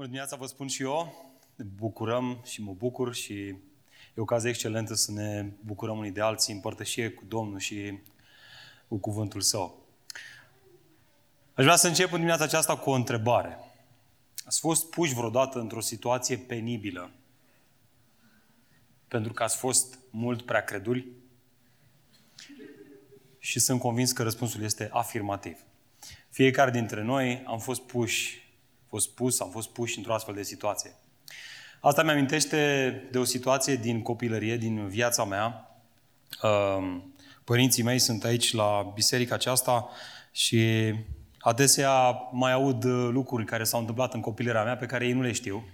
Bună dimineața, vă spun și eu. Ne bucurăm și mă bucur și e o ocazie excelentă să ne bucurăm unii de alții, împărtășie cu Domnul și cu cuvântul Său. Aș vrea să încep în dimineața aceasta cu o întrebare. Ați fost puși vreodată într-o situație penibilă pentru că ați fost mult prea creduli? Și sunt convins că răspunsul este afirmativ. Fiecare dintre noi am fost puși, fost pus, am fost puși într-o astfel de situație. Asta mi-amintește de o situație din copilărie, din viața mea. Părinții mei sunt aici la biserica aceasta și adesea mai aud lucruri care s-au întâmplat în copilăria mea pe care ei nu le știu.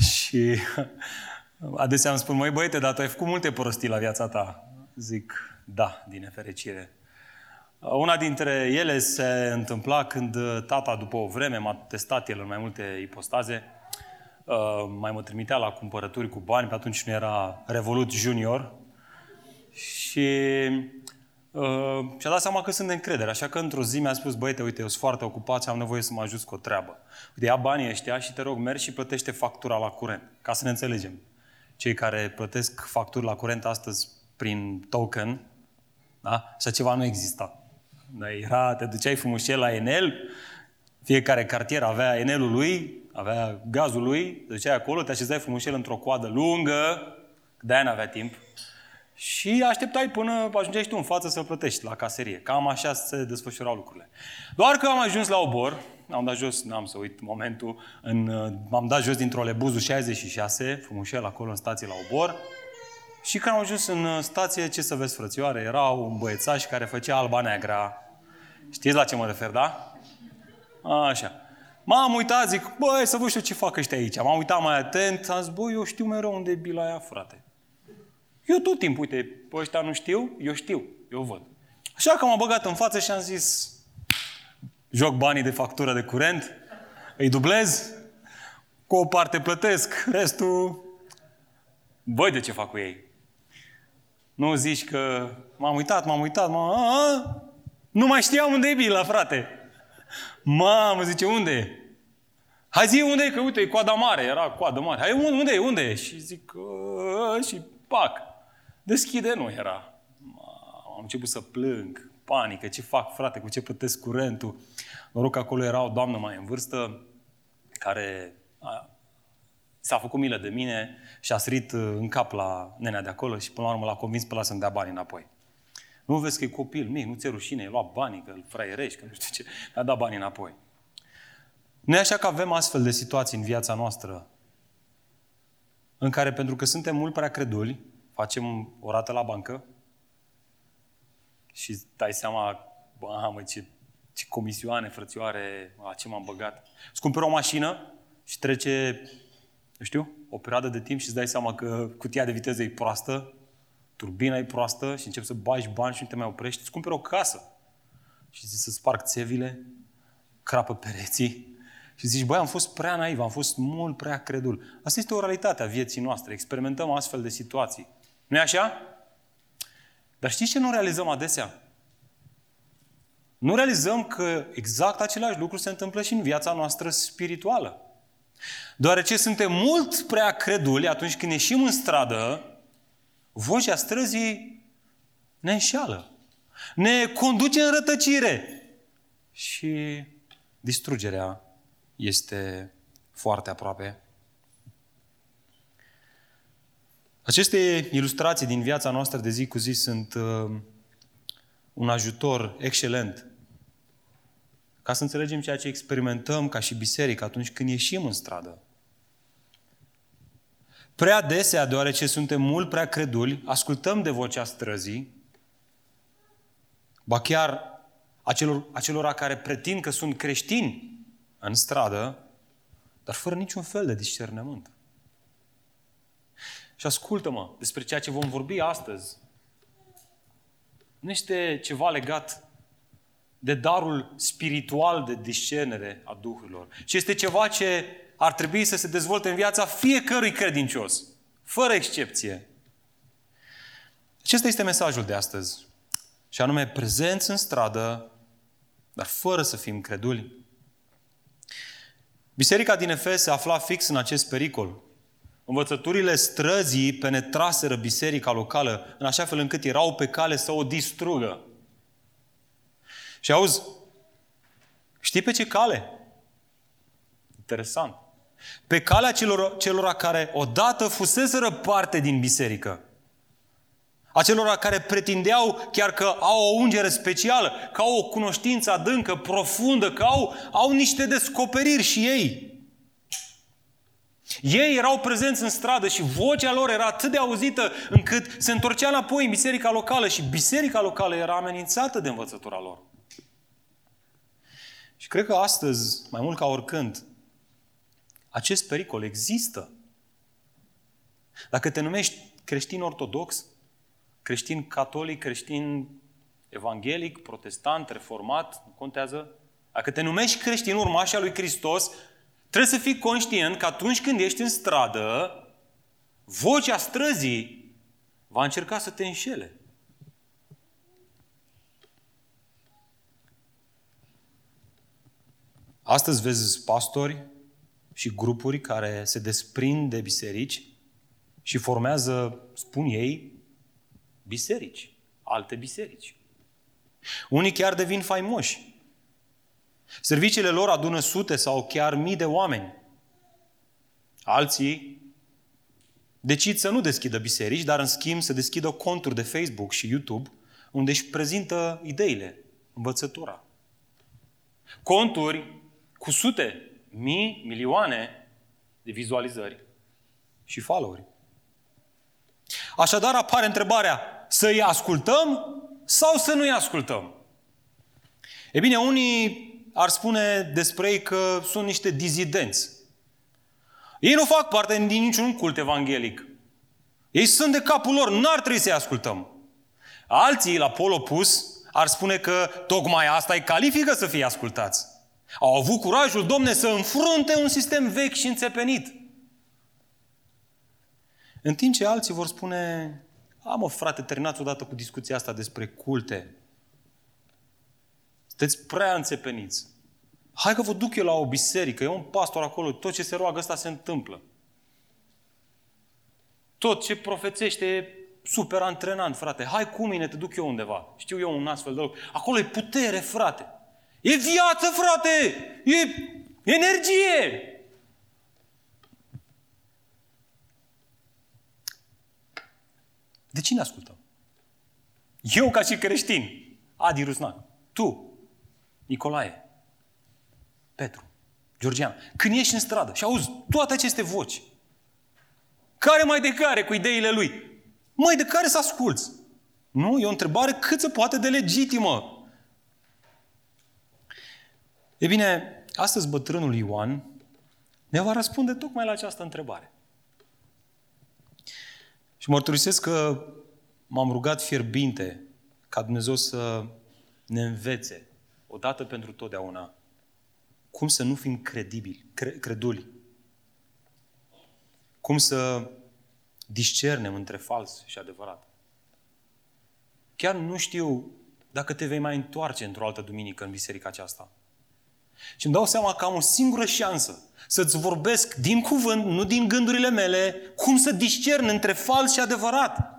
Și adesea îmi spun, măi băiete, dar tu ai făcut multe prostii la viața ta. Zic, da, din nefericire. Una dintre ele se întâmpla când tata, după o vreme, m-a testat el în mai multe ipostaze, mai mă trimitea la cumpărături cu bani, pe atunci nu era Revolut Junior, și uh, și-a dat seama că sunt de încredere. Așa că într-o zi mi-a spus, băiete, uite, eu sunt foarte ocupat și am nevoie să mă ajut cu o treabă. Uite, ia banii ăștia și te rog, mergi și plătește factura la curent. Ca să ne înțelegem. Cei care plătesc facturi la curent astăzi prin token, da? Așa ceva nu exista. Da, era, te duceai frumușel la Enel, fiecare cartier avea Enelul lui, avea gazul lui, te duceai acolo, te așezai frumușel într-o coadă lungă, de-aia n-avea timp, și așteptai până ajungeai tu în față să-l plătești la caserie. Cam așa se desfășurau lucrurile. Doar că am ajuns la obor, am dat jos, n-am să uit momentul, în, m-am dat jos dintr-o lebuzul 66, frumușel acolo în stație la obor, și când am ajuns în stație, ce să vezi, frățioare, era un băiețaș care făcea alba neagra. Știți la ce mă refer, da? Așa. M-am uitat, zic, băi, să văd știu ce fac ăștia aici. M-am uitat mai atent, am zis, băi, eu știu mereu unde e bila aia, frate. Eu tot timpul, uite, pe ăștia nu știu, eu știu, eu văd. Așa că m-am băgat în față și am zis, joc banii de factură de curent, îi dublez, cu o parte plătesc, restul văd de ce fac cu ei. Nu zici că m-am uitat, m-am uitat, m-am... A, nu mai știam unde e bila, frate. Mamă, zice, unde e? Hai zi unde e, că uite, e coada mare, era coada mare. Hai, unde e, unde e? Și zic, și pac. Deschide, nu era. Am început să plâng, panică, ce fac, frate, cu ce plătesc curentul. Noroc că acolo era o doamnă mai în vârstă care a, s-a făcut milă de mine și a sărit uh, în cap la nenea de acolo și până la urmă l-a convins pe la să-mi dea bani înapoi. Nu vezi că e copil mic, nu ți-e rușine, ai luat banii, că îl fraierești, că nu știu ce, mi-a dat banii înapoi. Nu e așa că avem astfel de situații în viața noastră în care, pentru că suntem mult prea creduli, facem o rată la bancă și dai seama, bă, mă, ce, ce comisioane, frățioare, la ce m-am băgat. Îți cumperi o mașină și trece, nu știu, o perioadă de timp și îți dai seama că cutia de viteză e proastă, turbina e proastă și începi să bagi bani și nu te mai oprești. Îți cumperi o casă și zici să sparg țevile, crapă pereții, și zici, băi, am fost prea naiv, am fost mult prea credul. Asta este o realitate a vieții noastre. Experimentăm astfel de situații nu e așa? Dar știți ce nu realizăm adesea? Nu realizăm că exact același lucru se întâmplă și în viața noastră spirituală. Deoarece suntem mult prea creduli atunci când ieșim în stradă, vocea străzii ne înșeală. Ne conduce în rătăcire. Și distrugerea este foarte aproape Aceste ilustrații din viața noastră de zi cu zi sunt uh, un ajutor excelent ca să înțelegem ceea ce experimentăm ca și biserică atunci când ieșim în stradă. Prea desea, deoarece suntem mult prea creduli, ascultăm de vocea străzii, ba chiar acelor, acelora care pretind că sunt creștini în stradă, dar fără niciun fel de discernământ. Și ascultă-mă despre ceea ce vom vorbi astăzi. Nu este ceva legat de darul spiritual de discernere a Duhurilor, ci este ceva ce ar trebui să se dezvolte în viața fiecărui credincios, fără excepție. Acesta este mesajul de astăzi. Și anume, prezenți în stradă, dar fără să fim creduli. Biserica din Efes se afla fix în acest pericol. Învățăturile străzii penetraseră biserica locală în așa fel încât erau pe cale să o distrugă. Și auzi, știi pe ce cale? Interesant. Pe calea celor, celor care odată fuseseră parte din biserică. Acelora care pretindeau chiar că au o ungere specială, că au o cunoștință adâncă, profundă, că au, au niște descoperiri și ei. Ei erau prezenți în stradă și vocea lor era atât de auzită încât se întorcea înapoi în biserica locală și biserica locală era amenințată de învățătura lor. Și cred că astăzi, mai mult ca oricând, acest pericol există. Dacă te numești creștin ortodox, creștin catolic, creștin evanghelic, protestant, reformat, nu contează. Dacă te numești creștin urmașa lui Hristos, trebuie să fii conștient că atunci când ești în stradă, vocea străzii va încerca să te înșele. Astăzi vezi pastori și grupuri care se desprind de biserici și formează, spun ei, biserici, alte biserici. Unii chiar devin faimoși. Serviciile lor adună sute sau chiar mii de oameni. Alții decid să nu deschidă biserici, dar în schimb să deschidă conturi de Facebook și YouTube unde își prezintă ideile, învățătura. Conturi cu sute, mii, milioane de vizualizări și followeri. Așadar apare întrebarea, să-i ascultăm sau să nu-i ascultăm? E bine, unii ar spune despre ei că sunt niște dizidenți. Ei nu fac parte din niciun cult evanghelic. Ei sunt de capul lor, n-ar trebui să-i ascultăm. Alții, la pol opus, ar spune că tocmai asta îi califică să fie ascultați. Au avut curajul, domne, să înfrunte un sistem vechi și înțepenit. În timp ce alții vor spune, am o frate, terminați odată cu discuția asta despre culte. Sunteți prea înțepeniți. Hai că vă duc eu la o biserică, e un pastor acolo, tot ce se roagă ăsta se întâmplă. Tot ce profețește e super antrenant, frate. Hai cu mine, te duc eu undeva. Știu eu un astfel de loc. Acolo e putere, frate. E viață, frate! E energie! De cine ascultăm? Eu ca și creștin, Adi Rusnac, tu, Nicolae, Petru, Georgian, când ești în stradă și auzi toate aceste voci, care mai de care cu ideile lui? Mai de care să asculți? Nu, e o întrebare cât se poate de legitimă. E bine, astăzi bătrânul Ioan ne va răspunde tocmai la această întrebare. Și mărturisesc că m-am rugat fierbinte ca Dumnezeu să ne învețe, odată pentru totdeauna, cum să nu fim credibili, cre- creduli. Cum să discernem între fals și adevărat. Chiar nu știu dacă te vei mai întoarce într-o altă duminică în biserica aceasta. Și îmi dau seama că am o singură șansă să-ți vorbesc din cuvânt, nu din gândurile mele, cum să discern între fals și adevărat.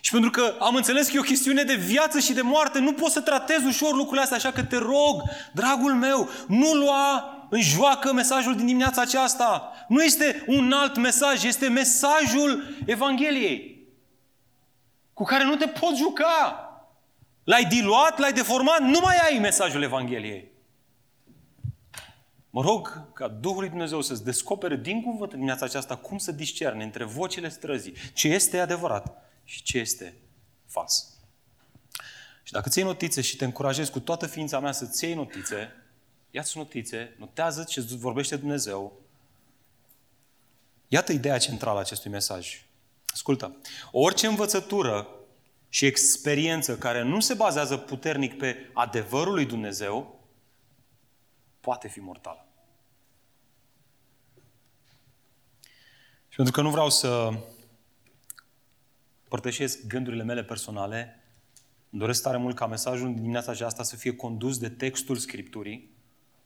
Și pentru că am înțeles că e o chestiune de viață și de moarte, nu pot să tratez ușor lucrurile astea, așa că te rog, dragul meu, nu lua în joacă mesajul din dimineața aceasta. Nu este un alt mesaj, este mesajul Evangheliei, cu care nu te poți juca. L-ai diluat, l-ai deformat, nu mai ai mesajul Evangheliei. Mă rog ca Duhul lui Dumnezeu să-ți descopere din cuvânt în dimineața aceasta cum să discerne între vocile străzii ce este adevărat și ce este fals. Și dacă ți iei notițe și te încurajezi cu toată ființa mea să-ți iei notițe, ia-ți notițe, notează ce îți vorbește Dumnezeu. Iată ideea centrală a acestui mesaj. Ascultă, orice învățătură și experiență care nu se bazează puternic pe adevărul lui Dumnezeu, poate fi mortală. Și pentru că nu vreau să părtășesc gândurile mele personale, îmi doresc tare mult ca mesajul din dimineața aceasta să fie condus de textul Scripturii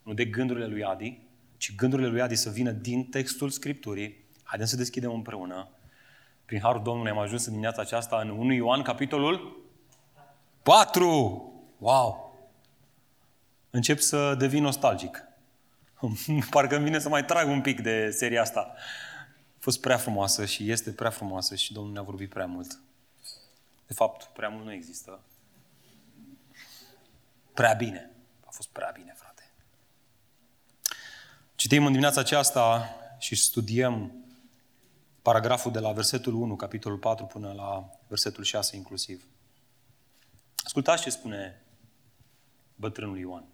nu de gândurile lui Adi, ci gândurile lui Adi să vină din textul Scripturii. Haideți să deschidem împreună. Prin Harul Domnului am ajuns în dimineața aceasta în 1 Ioan, capitolul 4. Wow! Încep să devin nostalgic. Parcă îmi vine să mai trag un pic de seria asta. A fost prea frumoasă și este prea frumoasă și Domnul ne-a vorbit prea mult. De fapt, prea mult nu există. Prea bine. A fost prea bine, frate. Citim în dimineața aceasta și studiem paragraful de la versetul 1, capitolul 4, până la versetul 6 inclusiv. Ascultați ce spune bătrânul Ioan.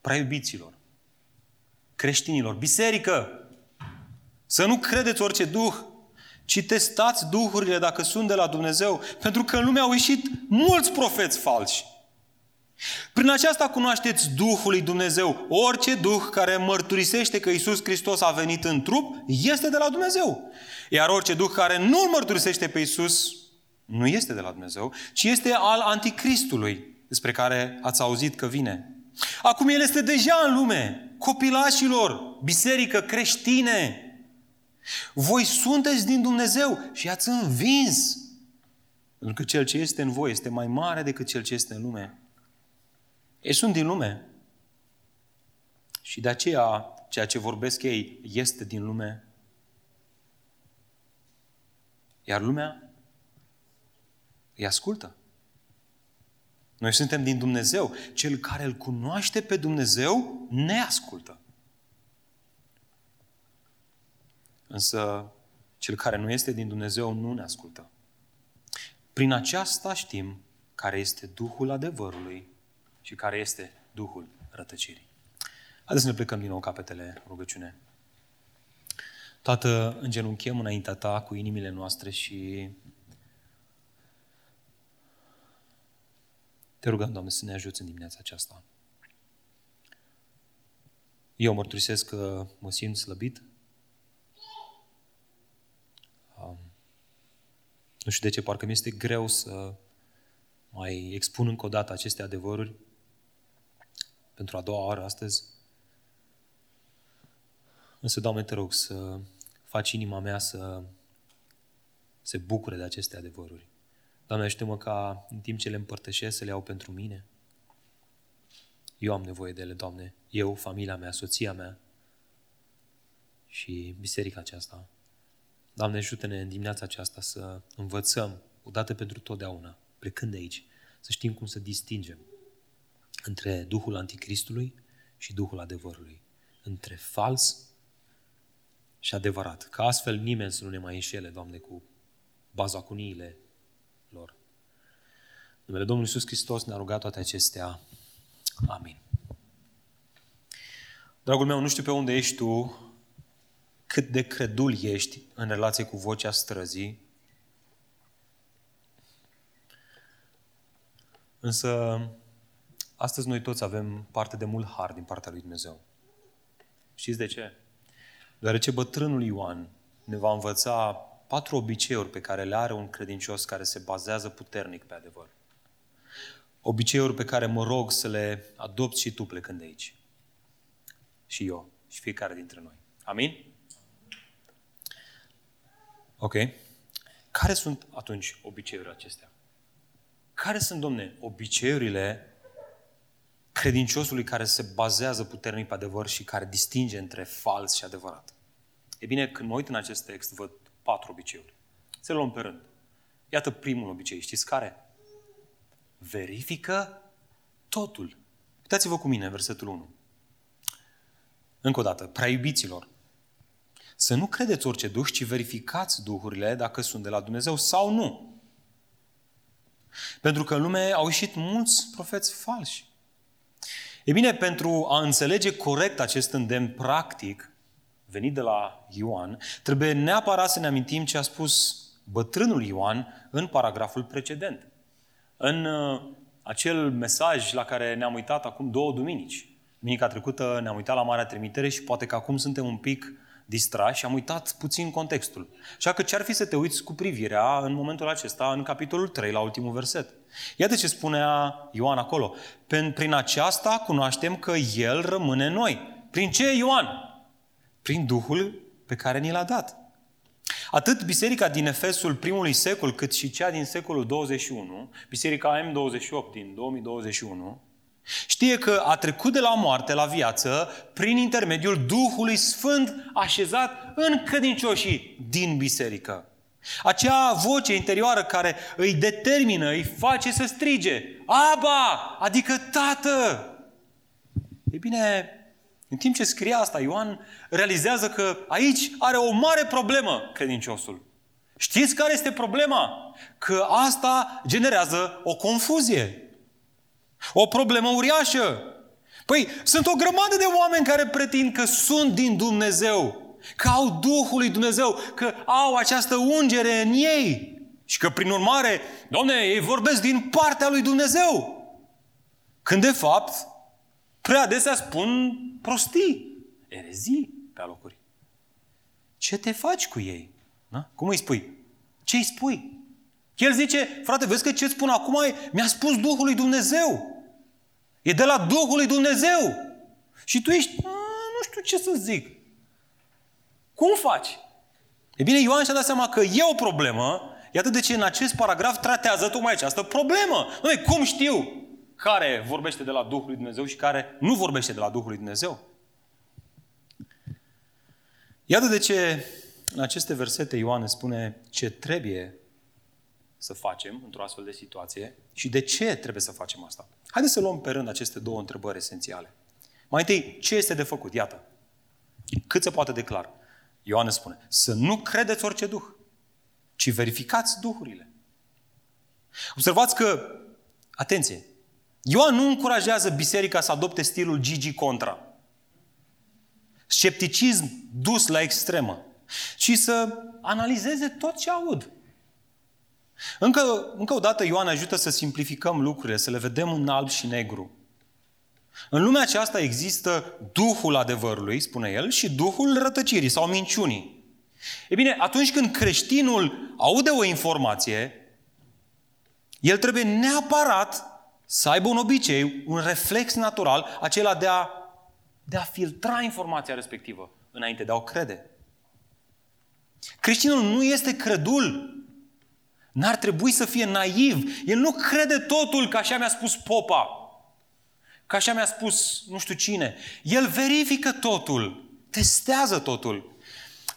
Prea iubiților, creștinilor, biserică, să nu credeți orice duh, ci testați duhurile dacă sunt de la Dumnezeu, pentru că în lume au ieșit mulți profeți falși. Prin aceasta cunoașteți Duhul lui Dumnezeu. Orice Duh care mărturisește că Isus Hristos a venit în trup, este de la Dumnezeu. Iar orice Duh care nu îl mărturisește pe Isus, nu este de la Dumnezeu, ci este al anticristului, despre care ați auzit că vine. Acum el este deja în lume, copilașilor, biserică, creștine. Voi sunteți din Dumnezeu și ați învins. Pentru că cel ce este în voi este mai mare decât cel ce este în lume. Ei sunt din lume. Și de aceea, ceea ce vorbesc ei este din lume. Iar lumea îi ascultă. Noi suntem din Dumnezeu. Cel care îl cunoaște pe Dumnezeu ne ascultă. Însă cel care nu este din Dumnezeu nu ne ascultă. Prin aceasta știm care este Duhul adevărului și care este Duhul rătăcirii. Haideți să ne plecăm din nou capetele rugăciune. Tată, îngenunchem înaintea Ta cu inimile noastre și te rugăm, Doamne, să ne ajuți în dimineața aceasta. Eu mărturisesc că mă simt slăbit. Um, nu știu de ce, parcă mi este greu să mai expun încă o dată aceste adevăruri pentru a doua oară astăzi. Însă, Doamne, te rog să faci inima mea să se bucure de aceste adevăruri. Doamne, ajută-mă ca în timp ce le împărtășesc să le iau pentru mine. Eu am nevoie de ele, Doamne. Eu, familia mea, soția mea și biserica aceasta. Doamne, ajută-ne în dimineața aceasta să învățăm, odată pentru totdeauna, plecând de aici, să știm cum să distingem între Duhul Anticristului și Duhul adevărului, între fals și adevărat. Ca astfel nimeni să nu ne mai înșele, Doamne, cu bazacuniile lor. Numele Domnului Iisus Hristos ne-a rugat toate acestea. Amin. Dragul meu, nu știu pe unde ești tu, cât de credul ești în relație cu vocea străzii, însă Astăzi noi toți avem parte de mult har din partea lui Dumnezeu. Știți de ce? Deoarece bătrânul Ioan ne va învăța patru obiceiuri pe care le are un credincios care se bazează puternic pe adevăr. Obiceiuri pe care mă rog să le adopți și tu plecând de aici. Și eu. Și fiecare dintre noi. Amin? Ok. Care sunt atunci obiceiurile acestea? Care sunt, domne, obiceiurile credinciosului care se bazează puternic pe adevăr și care distinge între fals și adevărat. E bine, când mă uit în acest text, văd patru obiceiuri. Să luăm pe rând. Iată primul obicei. Știți care? Verifică totul. Uitați-vă cu mine, versetul 1. Încă o dată, prea iubiților, să nu credeți orice duh, ci verificați duhurile dacă sunt de la Dumnezeu sau nu. Pentru că în lume au ieșit mulți profeți falși. E bine, pentru a înțelege corect acest îndemn practic, venit de la Ioan, trebuie neapărat să ne amintim ce a spus bătrânul Ioan în paragraful precedent. În uh, acel mesaj la care ne-am uitat acum două duminici. Duminica trecută ne-am uitat la Marea Trimitere și poate că acum suntem un pic distrași și am uitat puțin contextul. Așa că ce-ar fi să te uiți cu privirea în momentul acesta, în capitolul 3, la ultimul verset. Iată ce spunea Ioan acolo. Prin aceasta cunoaștem că El rămâne în noi. Prin ce, Ioan? Prin Duhul pe care ni l-a dat. Atât biserica din Efesul primului secol, cât și cea din secolul 21, biserica M28 din 2021, Știe că a trecut de la moarte la viață prin intermediul Duhului Sfânt așezat în credincioșii din biserică. Acea voce interioară care îi determină, îi face să strige, Aba, adică Tată! E bine, în timp ce scrie asta, Ioan realizează că aici are o mare problemă credinciosul. Știți care este problema? Că asta generează o confuzie. O problemă uriașă. Păi, sunt o grămadă de oameni care pretind că sunt din Dumnezeu, că au Duhul lui Dumnezeu, că au această ungere în ei și că, prin urmare, domne, ei vorbesc din partea lui Dumnezeu. Când, de fapt, prea adesea spun prostii, erezii pe alocuri. Ce te faci cu ei? Da? Cum îi spui? Ce îi spui? El zice, frate, vezi că ce spun acum mi-a spus Duhul lui Dumnezeu. E de la Duhul lui Dumnezeu. Și tu ești, nu știu ce să zic. Cum faci? E bine, Ioan și-a dat seama că e o problemă, iată de ce în acest paragraf tratează tocmai această problemă. Noi, cum știu care vorbește de la Duhul lui Dumnezeu și care nu vorbește de la Duhul lui Dumnezeu? Iată de ce în aceste versete Ioan spune ce trebuie să facem într-o astfel de situație și de ce trebuie să facem asta. Haideți să luăm pe rând aceste două întrebări esențiale. Mai întâi, ce este de făcut? Iată. Cât se poate declar. Ioan spune, să nu credeți orice duh, ci verificați duhurile. Observați că, atenție, Ioan nu încurajează biserica să adopte stilul Gigi Contra. Scepticism dus la extremă. Și să analizeze tot ce aud. Încă, încă o dată Ioan ajută să simplificăm lucrurile, să le vedem în alb și negru. În lumea aceasta există Duhul adevărului, spune el, și Duhul rătăcirii sau minciunii. E bine, atunci când creștinul aude o informație, el trebuie neapărat să aibă un obicei, un reflex natural, acela de a, de a filtra informația respectivă înainte de a o crede. Creștinul nu este credul N-ar trebui să fie naiv. El nu crede totul că așa mi-a spus popa. Că așa mi-a spus nu știu cine. El verifică totul. Testează totul.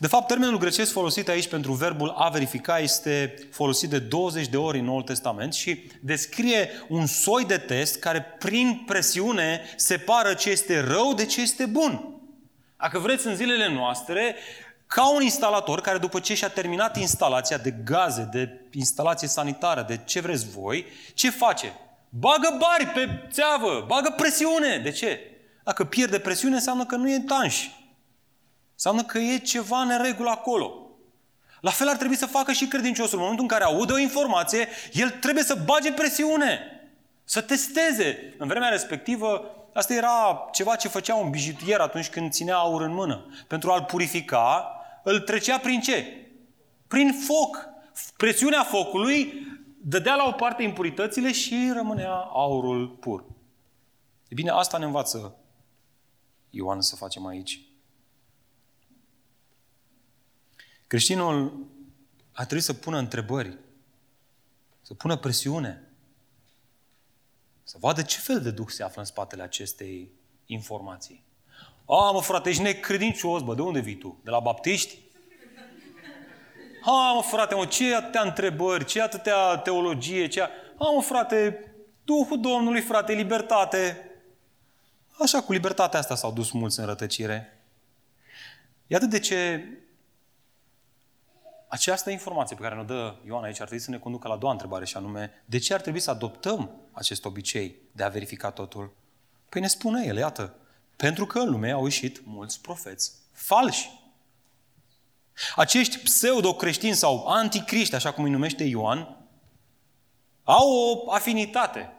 De fapt, termenul grecesc folosit aici pentru verbul a verifica este folosit de 20 de ori în Noul Testament și descrie un soi de test care prin presiune separă ce este rău de ce este bun. Dacă vreți, în zilele noastre, ca un instalator care după ce și-a terminat instalația de gaze, de instalație sanitară, de ce vreți voi, ce face? Bagă bari pe țeavă, bagă presiune. De ce? Dacă pierde presiune, înseamnă că nu e tanș. Înseamnă că e ceva în regulă acolo. La fel ar trebui să facă și credinciosul. În momentul în care aude o informație, el trebuie să bage presiune. Să testeze. În vremea respectivă, asta era ceva ce făcea un bijutier atunci când ținea aur în mână. Pentru a-l purifica, îl trecea prin ce? Prin foc. Presiunea focului dădea la o parte impuritățile și rămânea aurul pur. E bine, asta ne învață Ioan să facem aici. Creștinul a trebuit să pună întrebări, să pună presiune, să vadă ce fel de duh se află în spatele acestei informații. A, mă frate, ești necredincios, bă, de unde vii tu? De la baptiști? Ha, mă frate, mă, ce atâtea întrebări, ce atâtea teologie, ce... Ha, mă frate, Duhul Domnului, frate, libertate. Așa, cu libertatea asta s-au dus mulți în rătăcire. Iată de ce această informație pe care ne dă Ioan aici ar trebui să ne conducă la a doua întrebare și anume, de ce ar trebui să adoptăm acest obicei de a verifica totul? Păi ne spune el, iată, pentru că în lume au ieșit mulți profeți falși. Acești pseudo-creștini sau anticriști, așa cum îi numește Ioan, au o afinitate.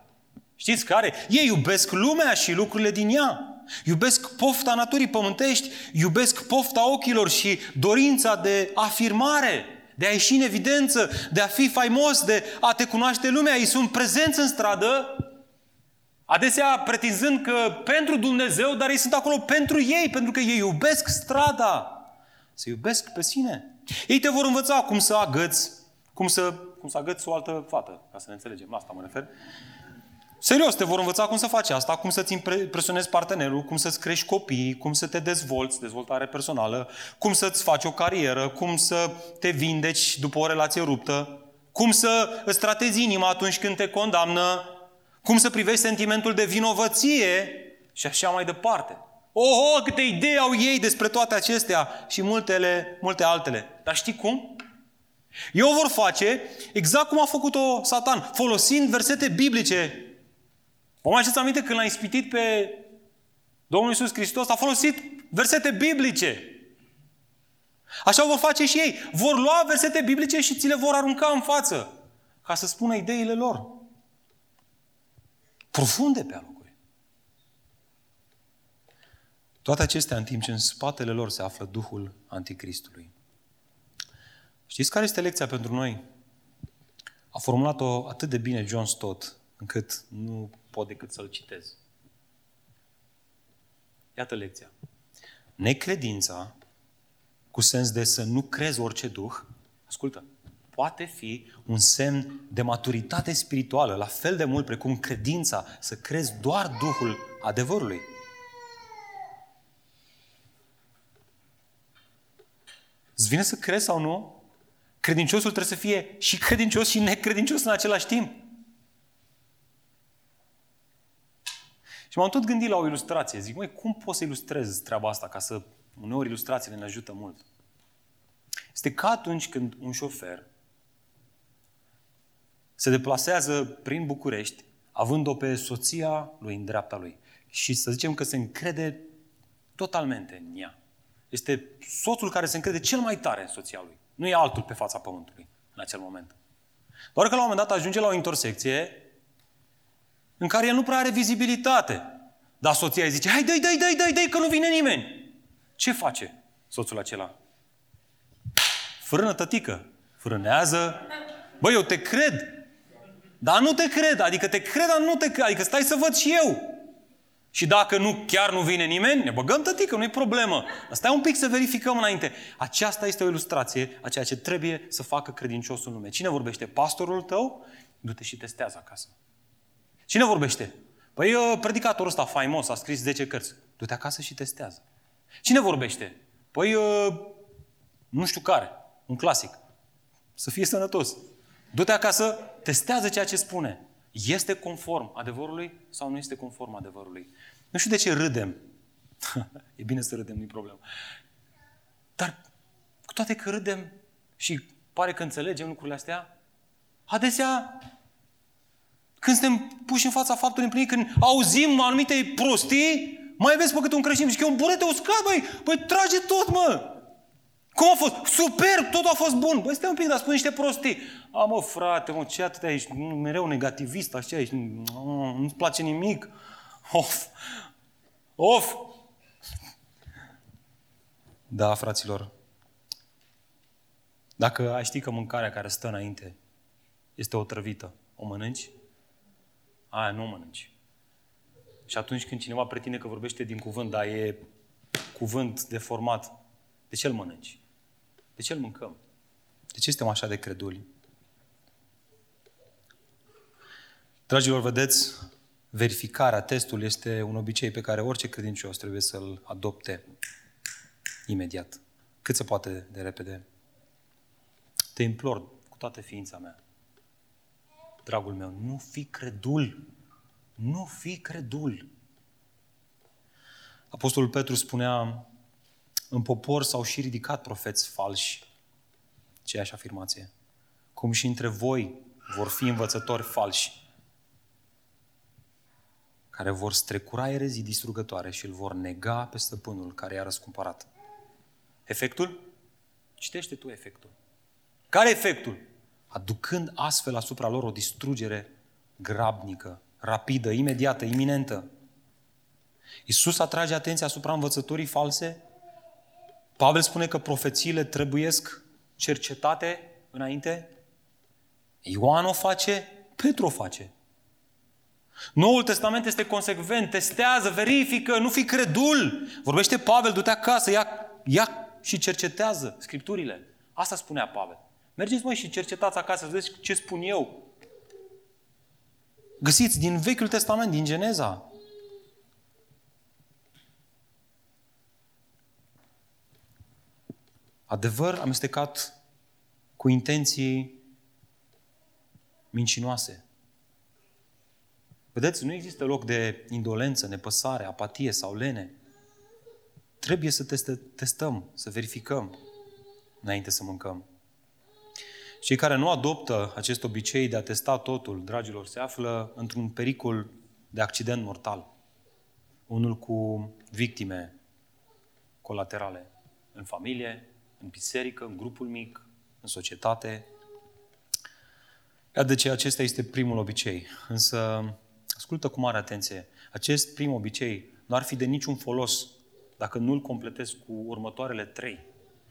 Știți care? Ei iubesc lumea și lucrurile din ea. iubesc pofta naturii pământești, iubesc pofta ochilor și dorința de afirmare, de a ieși în evidență, de a fi faimos, de a te cunoaște lumea. Ei sunt prezenți în stradă, adesea pretinzând că pentru Dumnezeu, dar ei sunt acolo pentru ei, pentru că ei iubesc strada, se iubesc pe sine. Ei te vor învăța cum să agăți, cum să, cum să agăți o altă fată, ca să ne înțelegem, la asta mă refer. Serios, te vor învăța cum să faci asta, cum să-ți impresionezi partenerul, cum să-ți crești copii, cum să te dezvolți, dezvoltare personală, cum să-ți faci o carieră, cum să te vindeci după o relație ruptă, cum să îți tratezi inima atunci când te condamnă, cum să privești sentimentul de vinovăție și așa mai departe. Oho, câte idei au ei despre toate acestea și multele, multe altele. Dar știi cum? Eu vor face exact cum a făcut-o Satan, folosind versete biblice Vă mai aduceți aminte când l-a ispitit pe Domnul Iisus Hristos? A folosit versete biblice. Așa vor face și ei. Vor lua versete biblice și ți le vor arunca în față ca să spună ideile lor. Profunde pe alocuri. Toate acestea în timp ce în spatele lor se află Duhul Anticristului. Știți care este lecția pentru noi? A formulat-o atât de bine John Stott, încât nu pot decât să-l citez. Iată lecția. Necredința, cu sens de să nu crezi orice duh, ascultă, poate fi un semn de maturitate spirituală, la fel de mult precum credința, să crezi doar Duhul adevărului. Îți vine să crezi sau nu? Credinciosul trebuie să fie și credincios și necredincios în același timp. Și m-am tot gândit la o ilustrație. Zic, măi, cum poți să ilustrezi treaba asta ca să... Uneori ilustrațiile ne ajută mult. Este ca atunci când un șofer se deplasează prin București, având-o pe soția lui în dreapta lui. Și să zicem că se încrede totalmente în ea. Este soțul care se încrede cel mai tare în soția lui. Nu e altul pe fața pământului în acel moment. Doar că la un moment dat ajunge la o intersecție în care el nu prea are vizibilitate. Dar soția îi zice, hai, dai, dai, dai, dai, dai, că nu vine nimeni. Ce face soțul acela? Frână, tătică. Frânează. Băi, eu te cred. Dar nu te cred. Adică te cred, dar nu te cred. Adică stai să văd și eu. Și dacă nu, chiar nu vine nimeni, ne băgăm tătică, nu-i problemă. Dar stai un pic să verificăm înainte. Aceasta este o ilustrație a ceea ce trebuie să facă credinciosul în lume. Cine vorbește? Pastorul tău? Du-te și testează acasă. Cine vorbește? Păi uh, predicatorul ăsta faimos a scris 10 cărți. Du-te acasă și testează. Cine vorbește? Păi uh, nu știu care, un clasic. Să fie sănătos. Du-te acasă, testează ceea ce spune. Este conform adevărului sau nu este conform adevărului? Nu știu de ce râdem. e bine să râdem, nu-i problemă. Dar cu toate că râdem și pare că înțelegem lucrurile astea, adesea când suntem puși în fața faptului împlinit, când auzim anumite prostii, mai vezi pe câte un creștin și că e un burete uscat, băi, băi, trage tot, mă! Cum a fost? Super, tot a fost bun. Băi, stai un pic, dar spune niște prostii. A, mă, frate, mă, ce atât ești mereu negativist, așa ești, nu-ți place nimic. Of, of. Da, fraților, dacă ai ști că mâncarea care stă înainte este o trăvită, o mănânci? aia nu mănânci. Și atunci când cineva pretinde că vorbește din cuvânt, dar e cuvânt deformat, de ce îl mănânci? De ce îl mâncăm? De ce suntem așa de creduli? Dragilor, vedeți, verificarea, testul este un obicei pe care orice credincios trebuie să-l adopte imediat. Cât se poate de repede. Te implor cu toată ființa mea dragul meu, nu fi credul. Nu fi credul. Apostolul Petru spunea, în popor s-au și ridicat profeți falși. Aceeași afirmație. Cum și între voi vor fi învățători falși care vor strecura erezii distrugătoare și îl vor nega pe stăpânul care i-a răscumpărat. Efectul? Citește tu efectul. Care efectul? aducând astfel asupra lor o distrugere grabnică, rapidă, imediată, iminentă. Iisus atrage atenția asupra învățătorii false. Pavel spune că profețiile trebuiesc cercetate înainte. Ioan o face, Petru o face. Noul Testament este consecvent, testează, verifică, nu fi credul. Vorbește Pavel, du-te acasă, ia, ia și cercetează Scripturile. Asta spunea Pavel. Mergeți mai și cercetați acasă, să vedeți ce spun eu. Găsiți din Vechiul Testament, din Geneza. Adevăr amestecat cu intenții mincinoase. Vedeți, nu există loc de indolență, nepăsare, apatie sau lene. Trebuie să teste, testăm, să verificăm înainte să mâncăm. Cei care nu adoptă acest obicei de a testa totul, dragilor, se află într-un pericol de accident mortal. Unul cu victime colaterale în familie, în biserică, în grupul mic, în societate. Iată de ce acesta este primul obicei. Însă, ascultă cu mare atenție. Acest prim obicei nu ar fi de niciun folos dacă nu-l completezi cu următoarele trei.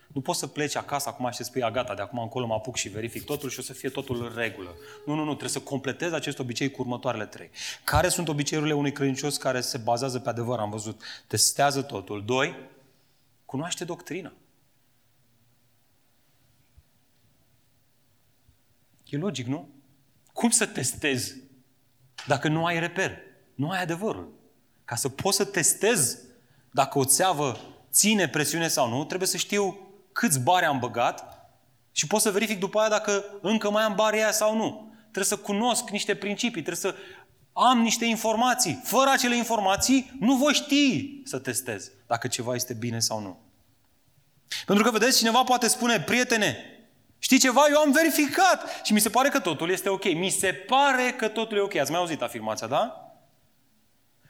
Nu poți să pleci acasă acum și să spui, a, gata, de acum încolo mă apuc și verific totul și o să fie totul în regulă. Nu, nu, nu, trebuie să completezi acest obicei cu următoarele trei. Care sunt obiceiurile unui credincios care se bazează pe adevăr? Am văzut. Testează totul. Doi, cunoaște doctrina. E logic, nu? Cum să testezi dacă nu ai reper? Nu ai adevărul. Ca să poți să testezi dacă o țeavă ține presiune sau nu, trebuie să știu câți bari am băgat și pot să verific după aia dacă încă mai am bari aia sau nu. Trebuie să cunosc niște principii, trebuie să am niște informații. Fără acele informații, nu voi ști să testez dacă ceva este bine sau nu. Pentru că, vedeți, cineva poate spune, prietene, știi ceva? Eu am verificat și mi se pare că totul este ok. Mi se pare că totul e ok. Ați mai auzit afirmația, da?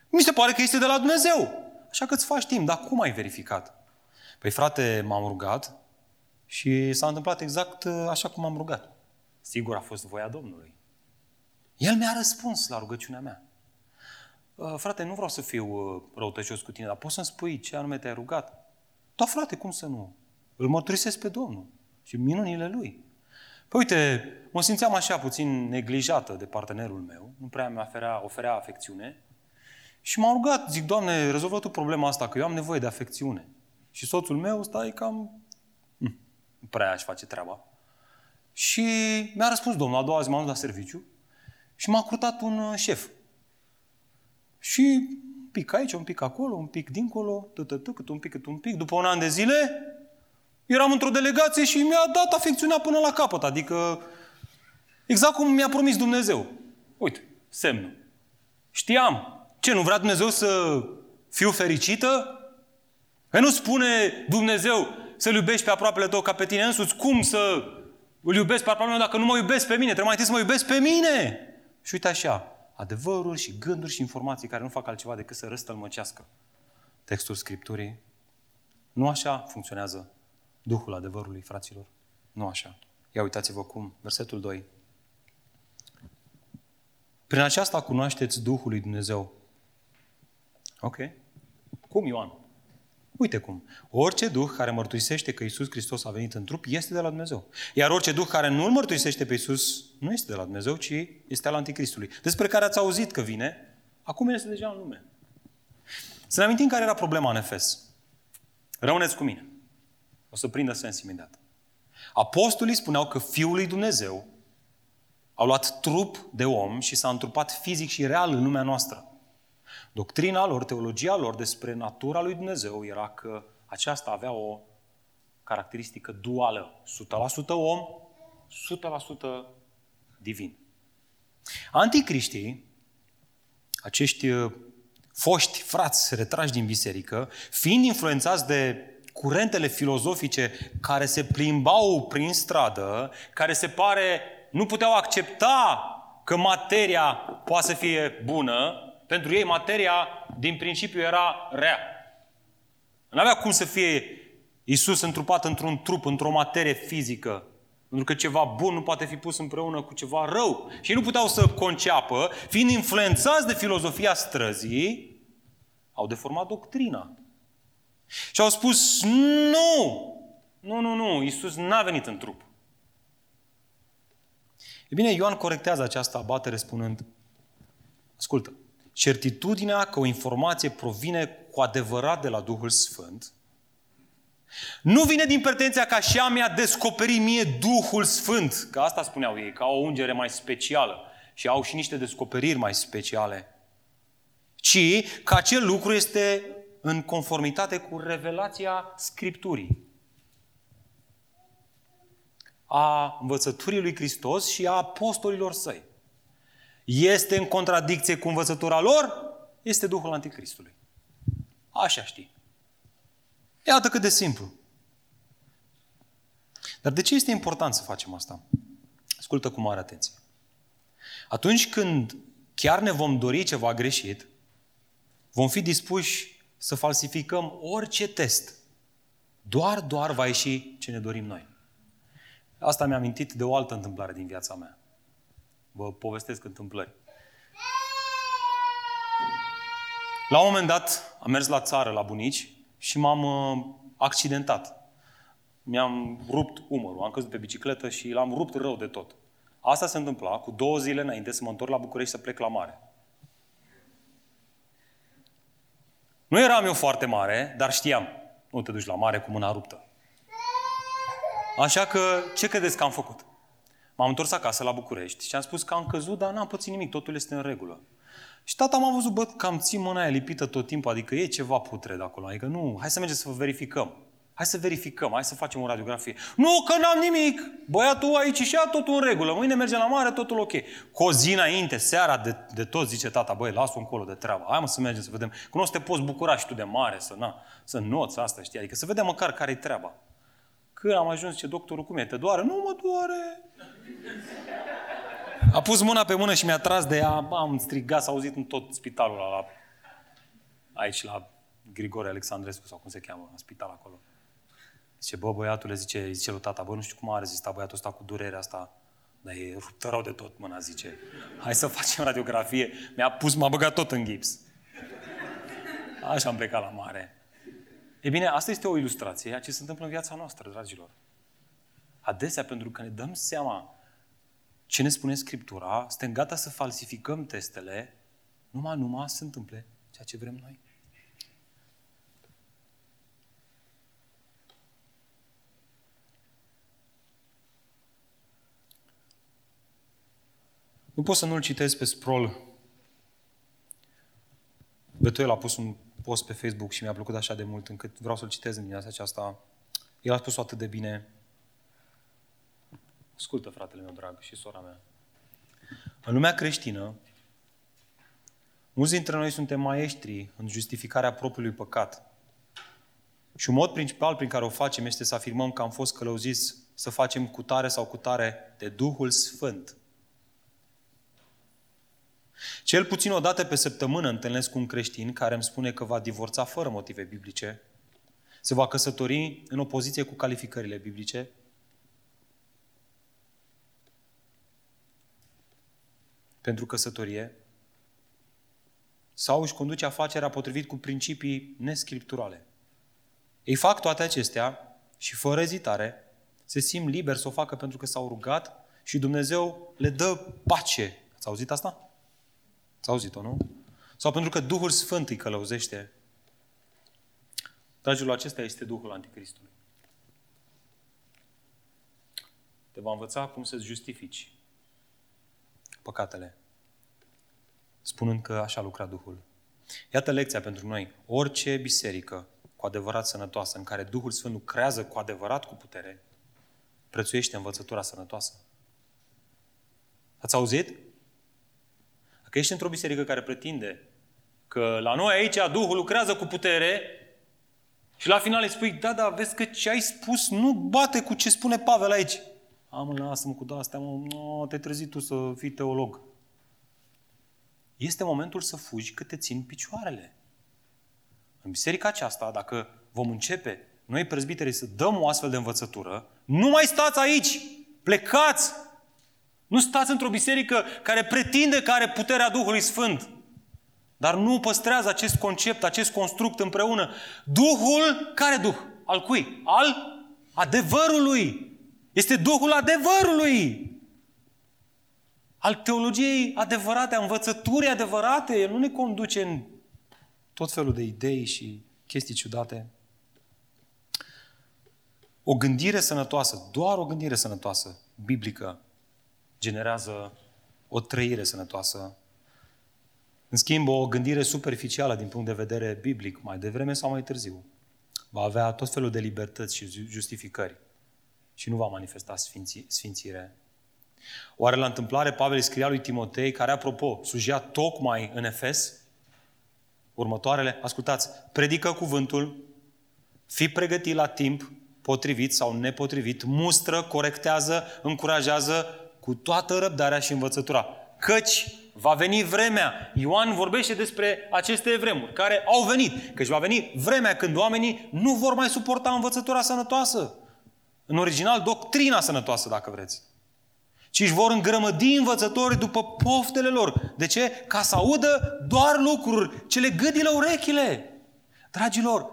Mi se pare că este de la Dumnezeu. Așa că îți faci timp. Dar cum ai verificat? Păi frate, m-am rugat și s-a întâmplat exact uh, așa cum am rugat. Sigur a fost voia Domnului. El mi-a răspuns la rugăciunea mea. Uh, frate, nu vreau să fiu uh, răutăcios cu tine, dar poți să-mi spui ce anume te-ai rugat? Da, frate, cum să nu? Îl mărturisesc pe Domnul și minunile Lui. Păi uite, mă simțeam așa puțin neglijată de partenerul meu, nu prea mi oferea, oferea afecțiune și m-am rugat, zic, Doamne, rezolvă tu problema asta, că eu am nevoie de afecțiune. Și soțul meu stai cam... Hm, nu prea aș face treaba. Și mi-a răspuns domnul, a doua zi m-am dus la serviciu și m-a curtat un uh, șef. Și un pic aici, un pic acolo, un pic dincolo, tătătă, cât un pic, cât un pic. După un an de zile, eram într-o delegație și mi-a dat afecțiunea până la capăt. Adică, exact cum mi-a promis Dumnezeu. Uite, semnul. Știam. Ce, nu vrea Dumnezeu să fiu fericită? Că nu spune Dumnezeu să-L iubești pe aproapele tău ca pe tine însuți. Cum să îl iubesc pe aproapele meu dacă nu mă iubesc pe mine? Trebuie mai întâi să mă iubesc pe mine. Și uite așa, adevăruri și gânduri și informații care nu fac altceva decât să răstălmăcească textul Scripturii. Nu așa funcționează Duhul adevărului, fraților. Nu așa. Ia uitați-vă cum. Versetul 2. Prin aceasta cunoașteți Duhul lui Dumnezeu. Ok. Cum, Ioan? Uite cum. Orice duh care mărturisește că Isus Hristos a venit în trup este de la Dumnezeu. Iar orice duh care nu îl mărturisește pe Isus nu este de la Dumnezeu, ci este al Anticristului. Despre care ați auzit că vine, acum este deja în lume. Să ne amintim care era problema în Efes. Rămâneți cu mine. O să prindă sens imediat. Apostolii spuneau că Fiul lui Dumnezeu a luat trup de om și s-a întrupat fizic și real în lumea noastră. Doctrina lor, teologia lor despre natura lui Dumnezeu era că aceasta avea o caracteristică duală. 100% om, 100% divin. Anticriștii, acești uh, foști frați retrași din biserică, fiind influențați de curentele filozofice care se plimbau prin stradă, care se pare nu puteau accepta că materia poate să fie bună, pentru ei materia din principiu era rea. Nu avea cum să fie Isus întrupat într-un trup, într-o materie fizică. Pentru că ceva bun nu poate fi pus împreună cu ceva rău. Și nu puteau să conceapă, fiind influențați de filozofia străzii, Au deformat doctrina. Și au spus, nu! Nu, nu, nu, Iisus n-a venit în trup. E bine, Ioan corectează această abatere spunând, ascultă, certitudinea că o informație provine cu adevărat de la Duhul Sfânt, nu vine din pretenția ca și a mi-a descoperi mie Duhul Sfânt, că asta spuneau ei, că au o ungere mai specială și au și niște descoperiri mai speciale, ci că acel lucru este în conformitate cu revelația Scripturii a învățăturii lui Hristos și a apostolilor săi. Este în contradicție cu învățătura lor? Este Duhul Anticristului. Așa știi. Iată cât de simplu. Dar de ce este important să facem asta? Ascultă cu mare atenție. Atunci când chiar ne vom dori ceva greșit, vom fi dispuși să falsificăm orice test. Doar, doar va ieși ce ne dorim noi. Asta mi-a amintit de o altă întâmplare din viața mea. Vă povestesc întâmplări. La un moment dat am mers la țară, la bunici, și m-am uh, accidentat. Mi-am rupt umărul, am căzut pe bicicletă și l-am rupt rău de tot. Asta se întâmpla cu două zile înainte să mă întorc la București să plec la mare. Nu eram eu foarte mare, dar știam. Nu te duci la mare cu mâna ruptă. Așa că, ce credeți că am făcut? M-am întors acasă la București și am spus că am căzut, dar n-am pățit nimic, totul este în regulă. Și tata m-a văzut, bă, cam țin mâna aia lipită tot timpul, adică e ceva putred acolo. Adică nu, hai să mergem să verificăm. Hai să verificăm, hai să facem o radiografie. Nu, că n-am nimic! Băiatul aici și a totul în regulă. Mâine mergem la mare, totul ok. Cu o zi înainte, seara de, de tot, zice tata, băi, las-o încolo de treabă. Hai mă să mergem să vedem. Că nu o să te poți bucura și tu de mare, să, na, să noți asta, știi? Adică să vedem măcar care-i treaba. Când am ajuns, ce doctorul, cum e? Te doare? Nu mă doare! A pus mâna pe mână și mi-a tras de ea, am strigat, s-a auzit în tot spitalul ăla, la, aici la Grigore Alexandrescu sau cum se cheamă, în spital acolo. Zice, bă, băiatule, zice, zice lui tata, bă, nu știu cum are rezistat băiatul ăsta cu durerea asta, dar e ruptă rău de tot mâna, zice. Hai să facem radiografie. Mi-a pus, m-a băgat tot în gips. Așa am plecat la mare. E bine, asta este o ilustrație a ce se întâmplă în viața noastră, dragilor. Adesea, pentru că ne dăm seama ce ne spune Scriptura, suntem gata să falsificăm testele, numai, numai să întâmple ceea ce vrem noi. Nu pot să nu-l citesc pe Sproul. Betuel a pus un post pe Facebook și mi-a plăcut așa de mult încât vreau să-l citez în dimineața aceasta. El a spus-o atât de bine. Ascultă, fratele meu drag și sora mea. În lumea creștină, mulți dintre noi suntem maestri în justificarea propriului păcat. Și un mod principal prin care o facem este să afirmăm că am fost călăuziți să facem cutare sau cutare de Duhul Sfânt. Cel puțin o dată pe săptămână întâlnesc cu un creștin care îmi spune că va divorța fără motive biblice, se va căsători în opoziție cu calificările biblice, pentru căsătorie, sau își conduce afacerea potrivit cu principii nescripturale. Ei fac toate acestea și fără ezitare se simt liber să o facă pentru că s-au rugat și Dumnezeu le dă pace. Ați auzit asta? Ați auzit-o, nu? Sau pentru că Duhul Sfânt îi călăuzește. Dragilor, acesta este Duhul Anticristului. Te va învăța cum să-ți justifici păcatele, spunând că așa lucra Duhul. Iată lecția pentru noi. Orice biserică cu adevărat sănătoasă, în care Duhul Sfânt lucrează cu adevărat cu putere, prețuiește învățătura sănătoasă. Ați auzit? Că ești într-o biserică care pretinde că la noi aici Duhul lucrează cu putere și la final îi spui, da, da, vezi că ce ai spus nu bate cu ce spune Pavel aici. Am, lasă-mă cu astea, mă, no, te-ai trezit tu să fii teolog. Este momentul să fugi cât te țin picioarele. În biserica aceasta, dacă vom începe noi prezbiterii să dăm o astfel de învățătură, nu mai stați aici! Plecați! Nu stați într-o biserică care pretinde că are puterea Duhului Sfânt. dar nu păstrează acest concept, acest construct împreună. Duhul, care Duh? Al cui? Al adevărului. Este Duhul adevărului. Al teologiei adevărate, a învățăturii adevărate. El nu ne conduce în tot felul de idei și chestii ciudate. O gândire sănătoasă, doar o gândire sănătoasă, biblică, generează o trăire sănătoasă. În schimb, o gândire superficială din punct de vedere biblic, mai devreme sau mai târziu, va avea tot felul de libertăți și justificări și nu va manifesta sfinți, sfințire. Oare la întâmplare Pavel scria lui Timotei, care, apropo, slujea tocmai în Efes, următoarele, ascultați, predică cuvântul, fi pregătit la timp, potrivit sau nepotrivit, mustră, corectează, încurajează cu toată răbdarea și învățătura. Căci va veni vremea. Ioan vorbește despre aceste vremuri care au venit. Căci va veni vremea când oamenii nu vor mai suporta învățătura sănătoasă. În original, doctrina sănătoasă, dacă vreți. Ci își vor îngrămădi învățătorii după poftele lor. De ce? Ca să audă doar lucruri ce le gâdilă urechile. Dragilor,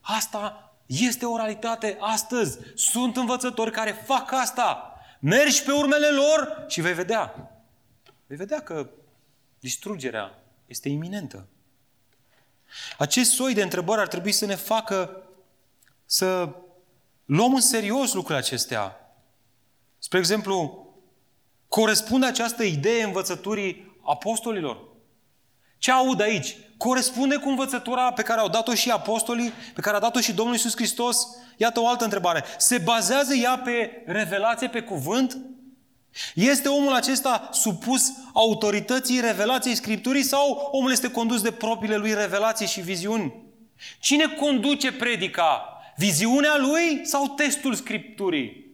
asta este o realitate astăzi. Sunt învățători care fac asta. Mergi pe urmele lor și vei vedea. Vei vedea că distrugerea este iminentă. Acest soi de întrebări ar trebui să ne facă să luăm în serios lucrurile acestea. Spre exemplu, corespunde această idee învățăturii apostolilor? Ce aud aici? Corespunde cu învățătura pe care au dat-o și apostolii, pe care a dat-o și Domnul Iisus Hristos? Iată o altă întrebare. Se bazează ea pe revelație, pe cuvânt? Este omul acesta supus autorității revelației Scripturii sau omul este condus de propriile lui revelații și viziuni? Cine conduce predica? Viziunea lui sau testul Scripturii?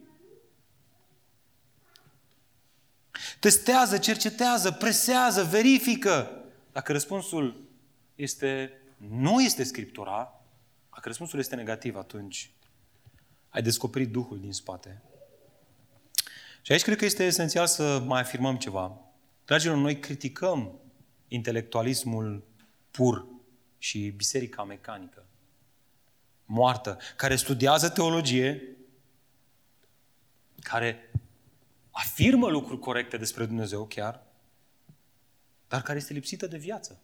Testează, cercetează, presează, verifică. Dacă răspunsul este nu este Scriptura, dacă răspunsul este negativ, atunci ai descoperit Duhul din spate. Și aici cred că este esențial să mai afirmăm ceva. Dragilor, noi criticăm intelectualismul pur și biserica mecanică, moartă, care studiază teologie, care afirmă lucruri corecte despre Dumnezeu chiar, dar care este lipsită de viață.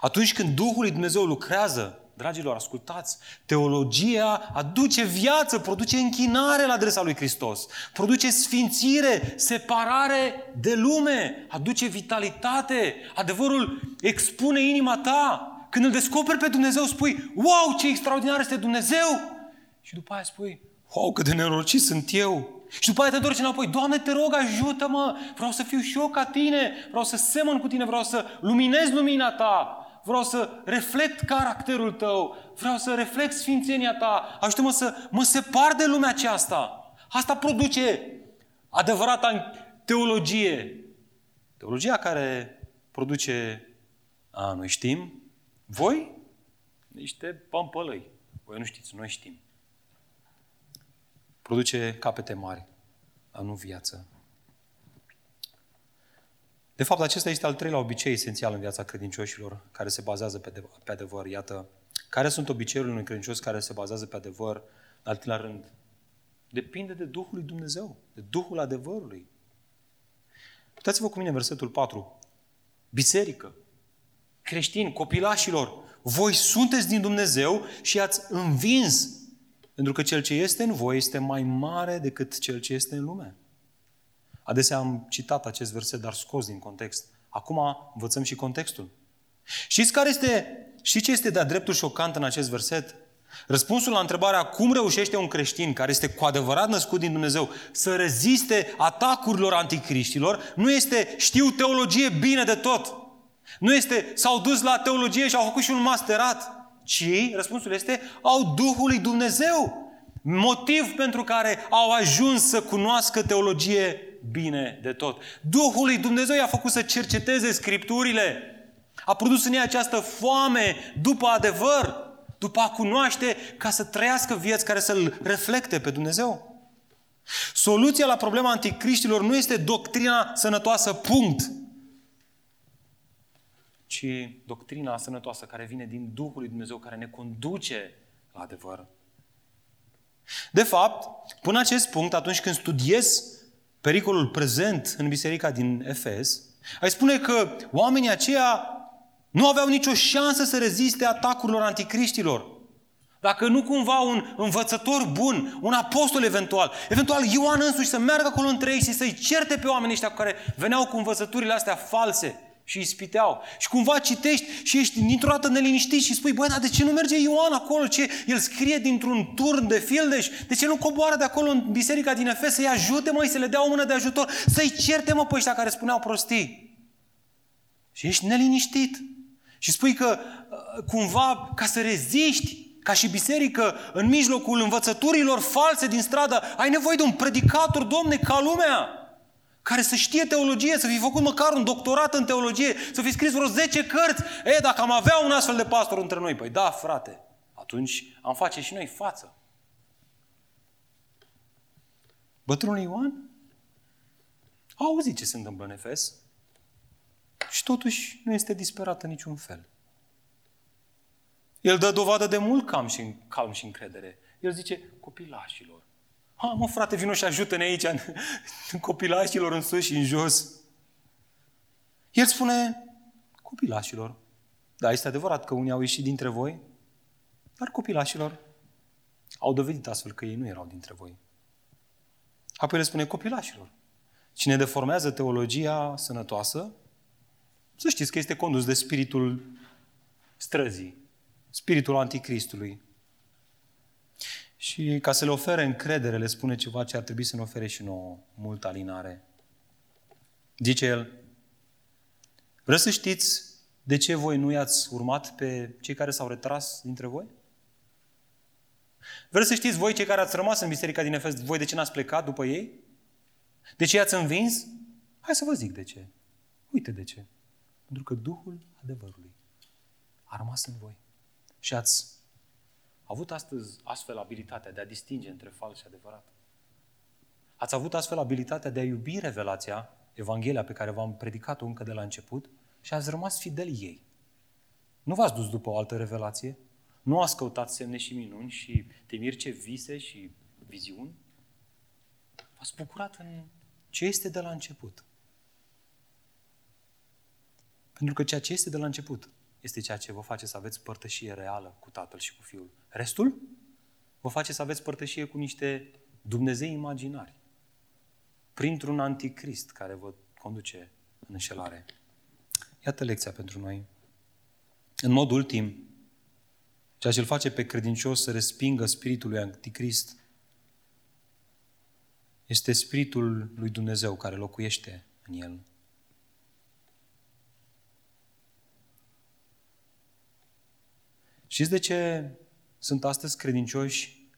Atunci când Duhul lui Dumnezeu lucrează Dragilor, ascultați, teologia aduce viață, produce închinare la adresa lui Hristos, produce sfințire, separare de lume, aduce vitalitate. Adevărul expune inima ta. Când îl descoperi pe Dumnezeu, spui, wow, ce extraordinar este Dumnezeu! Și după aia spui, wow, cât de nenorocit sunt eu! Și după aia te întorci înapoi, Doamne, te rog, ajută-mă! Vreau să fiu și eu ca tine, vreau să semăn cu tine, vreau să luminez lumina ta vreau să reflect caracterul tău, vreau să reflect sfințenia ta, ajută-mă să mă separ de lumea aceasta. Asta produce adevărata teologie. Teologia care produce, a, noi știm, voi, niște pămpălăi. Voi nu știți, noi știm. Produce capete mari, dar nu viață. De fapt, acesta este al treilea obicei esențial în viața credincioșilor, care se bazează pe, de- pe adevăr. Iată, care sunt obiceiurile unui credincios care se bazează pe adevăr? În al treilea rând, depinde de Duhul lui Dumnezeu, de Duhul adevărului. Puteți-vă cu mine versetul 4. Biserică, creștini, copilașilor, voi sunteți din Dumnezeu și ați învins, pentru că cel ce este în voi este mai mare decât cel ce este în lume. Adesea am citat acest verset, dar scos din context. Acum învățăm și contextul. Știți care este, știți ce este de-a dreptul șocant în acest verset? Răspunsul la întrebarea cum reușește un creștin care este cu adevărat născut din Dumnezeu să reziste atacurilor anticriștilor nu este știu teologie bine de tot. Nu este s-au dus la teologie și au făcut și un masterat. Ci răspunsul este au Duhul lui Dumnezeu. Motiv pentru care au ajuns să cunoască teologie bine de tot. Duhul lui Dumnezeu i-a făcut să cerceteze Scripturile. A produs în ei această foame după adevăr, după a cunoaște, ca să trăiască vieți care să-L reflecte pe Dumnezeu. Soluția la problema anticriștilor nu este doctrina sănătoasă, punct. Ci doctrina sănătoasă care vine din Duhul lui Dumnezeu, care ne conduce la adevăr. De fapt, până acest punct, atunci când studiez pericolul prezent în biserica din Efes, ai spune că oamenii aceia nu aveau nicio șansă să reziste atacurilor anticriștilor. Dacă nu cumva un învățător bun, un apostol eventual, eventual Ioan însuși să meargă acolo între ei și să-i certe pe oamenii ăștia cu care veneau cu învățăturile astea false și îi spiteau. Și cumva citești și ești dintr-o dată neliniștit și spui, băi, dar de ce nu merge Ioan acolo? Ce? El scrie dintr-un turn de fildeș. De ce nu coboară de acolo în biserica din Efes să-i ajute, măi, să le dea o mână de ajutor, să-i certe, mă, pe ăștia care spuneau prostii? Și ești neliniștit. Și spui că uh, cumva, ca să reziști, ca și biserică, în mijlocul învățăturilor false din stradă, ai nevoie de un predicator, domne, ca lumea, care să știe teologie, să fi făcut măcar un doctorat în teologie, să fi scris vreo 10 cărți. E, dacă am avea un astfel de pastor între noi, păi da, frate, atunci am face și noi față. Bătrânul Ioan a auzit ce se întâmplă în Efes și totuși nu este disperat în niciun fel. El dă dovadă de mult calm și, calm și încredere. El zice, copilașilor. Ha, mă frate, vino și ajută-ne aici, în, în copilașilor, în sus și în jos. El spune, copilașilor. Da, este adevărat că unii au ieșit dintre voi, dar copilașilor au dovedit astfel că ei nu erau dintre voi. Apoi le spune copilașilor. Cine deformează teologia sănătoasă, să știți că este condus de spiritul străzii, spiritul anticristului. Și ca să le ofere încredere, le spune ceva ce ar trebui să ne ofere și nouă, multă alinare. Zice el, vreți să știți de ce voi nu i-ați urmat pe cei care s-au retras dintre voi? Vreți să știți voi, cei care ați rămas în biserica din Efes, voi de ce n-ați plecat după ei? De ce i-ați învins? Hai să vă zic de ce. Uite de ce. Pentru că Duhul adevărului a rămas în voi. Și ați avut astăzi astfel abilitatea de a distinge între fals și adevărat. Ați avut astfel abilitatea de a iubi revelația, Evanghelia pe care v-am predicat-o încă de la început și ați rămas fideli ei. Nu v-ați dus după o altă revelație, nu ați căutat semne și minuni și temiri ce vise și viziuni. V-ați bucurat în ce este de la început. Pentru că ceea ce este de la început este ceea ce vă face să aveți părtășie reală cu Tatăl și cu Fiul. Restul vă face să aveți părtășie cu niște Dumnezei imaginari. Printr-un anticrist care vă conduce în înșelare. Iată lecția pentru noi. În mod ultim, ceea ce îl face pe credincios să respingă spiritul lui anticrist este spiritul lui Dumnezeu care locuiește în el. Știți de ce sunt astăzi credincioși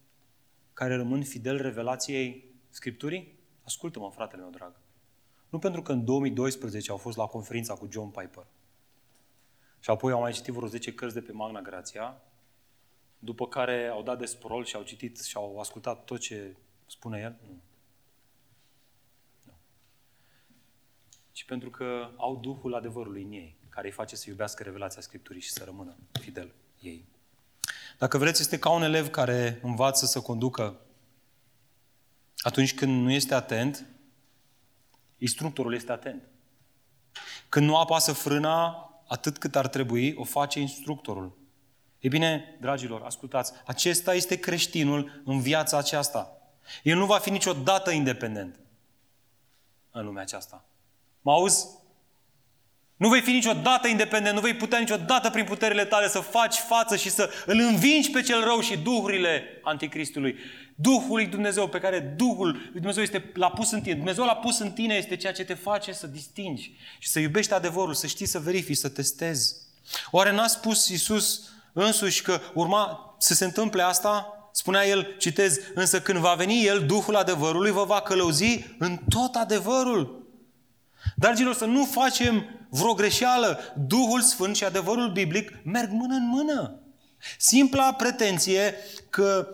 care rămân fidel revelației Scripturii? Ascultă-mă, fratele meu drag. Nu pentru că în 2012 au fost la conferința cu John Piper și apoi au mai citit vreo 10 cărți de pe Magna Grația, după care au dat de sprol și au citit și au ascultat tot ce spune el? Nu. nu. Ci pentru că au Duhul adevărului în ei, care îi face să iubească revelația Scripturii și să rămână fidel ei. Dacă vreți, este ca un elev care învață să conducă. Atunci când nu este atent, instructorul este atent. Când nu apasă frâna atât cât ar trebui, o face instructorul. E bine, dragilor, ascultați, acesta este creștinul în viața aceasta. El nu va fi niciodată independent în lumea aceasta. Mă auzi? Nu vei fi niciodată independent, nu vei putea niciodată prin puterile tale să faci față și să îl învingi pe cel rău și duhurile anticristului. Duhul lui Dumnezeu pe care Duhul lui Dumnezeu este, l-a pus în tine. Dumnezeu l-a pus în tine este ceea ce te face să distingi și să iubești adevărul, să știi să verifici, să testezi. Oare n-a spus Iisus însuși că urma să se întâmple asta? Spunea el, citez, însă când va veni El, Duhul adevărului, vă va călăuzi în tot adevărul. Dragilor, să nu facem vreo greșeală. Duhul Sfânt și adevărul biblic merg mână în mână. Simpla pretenție că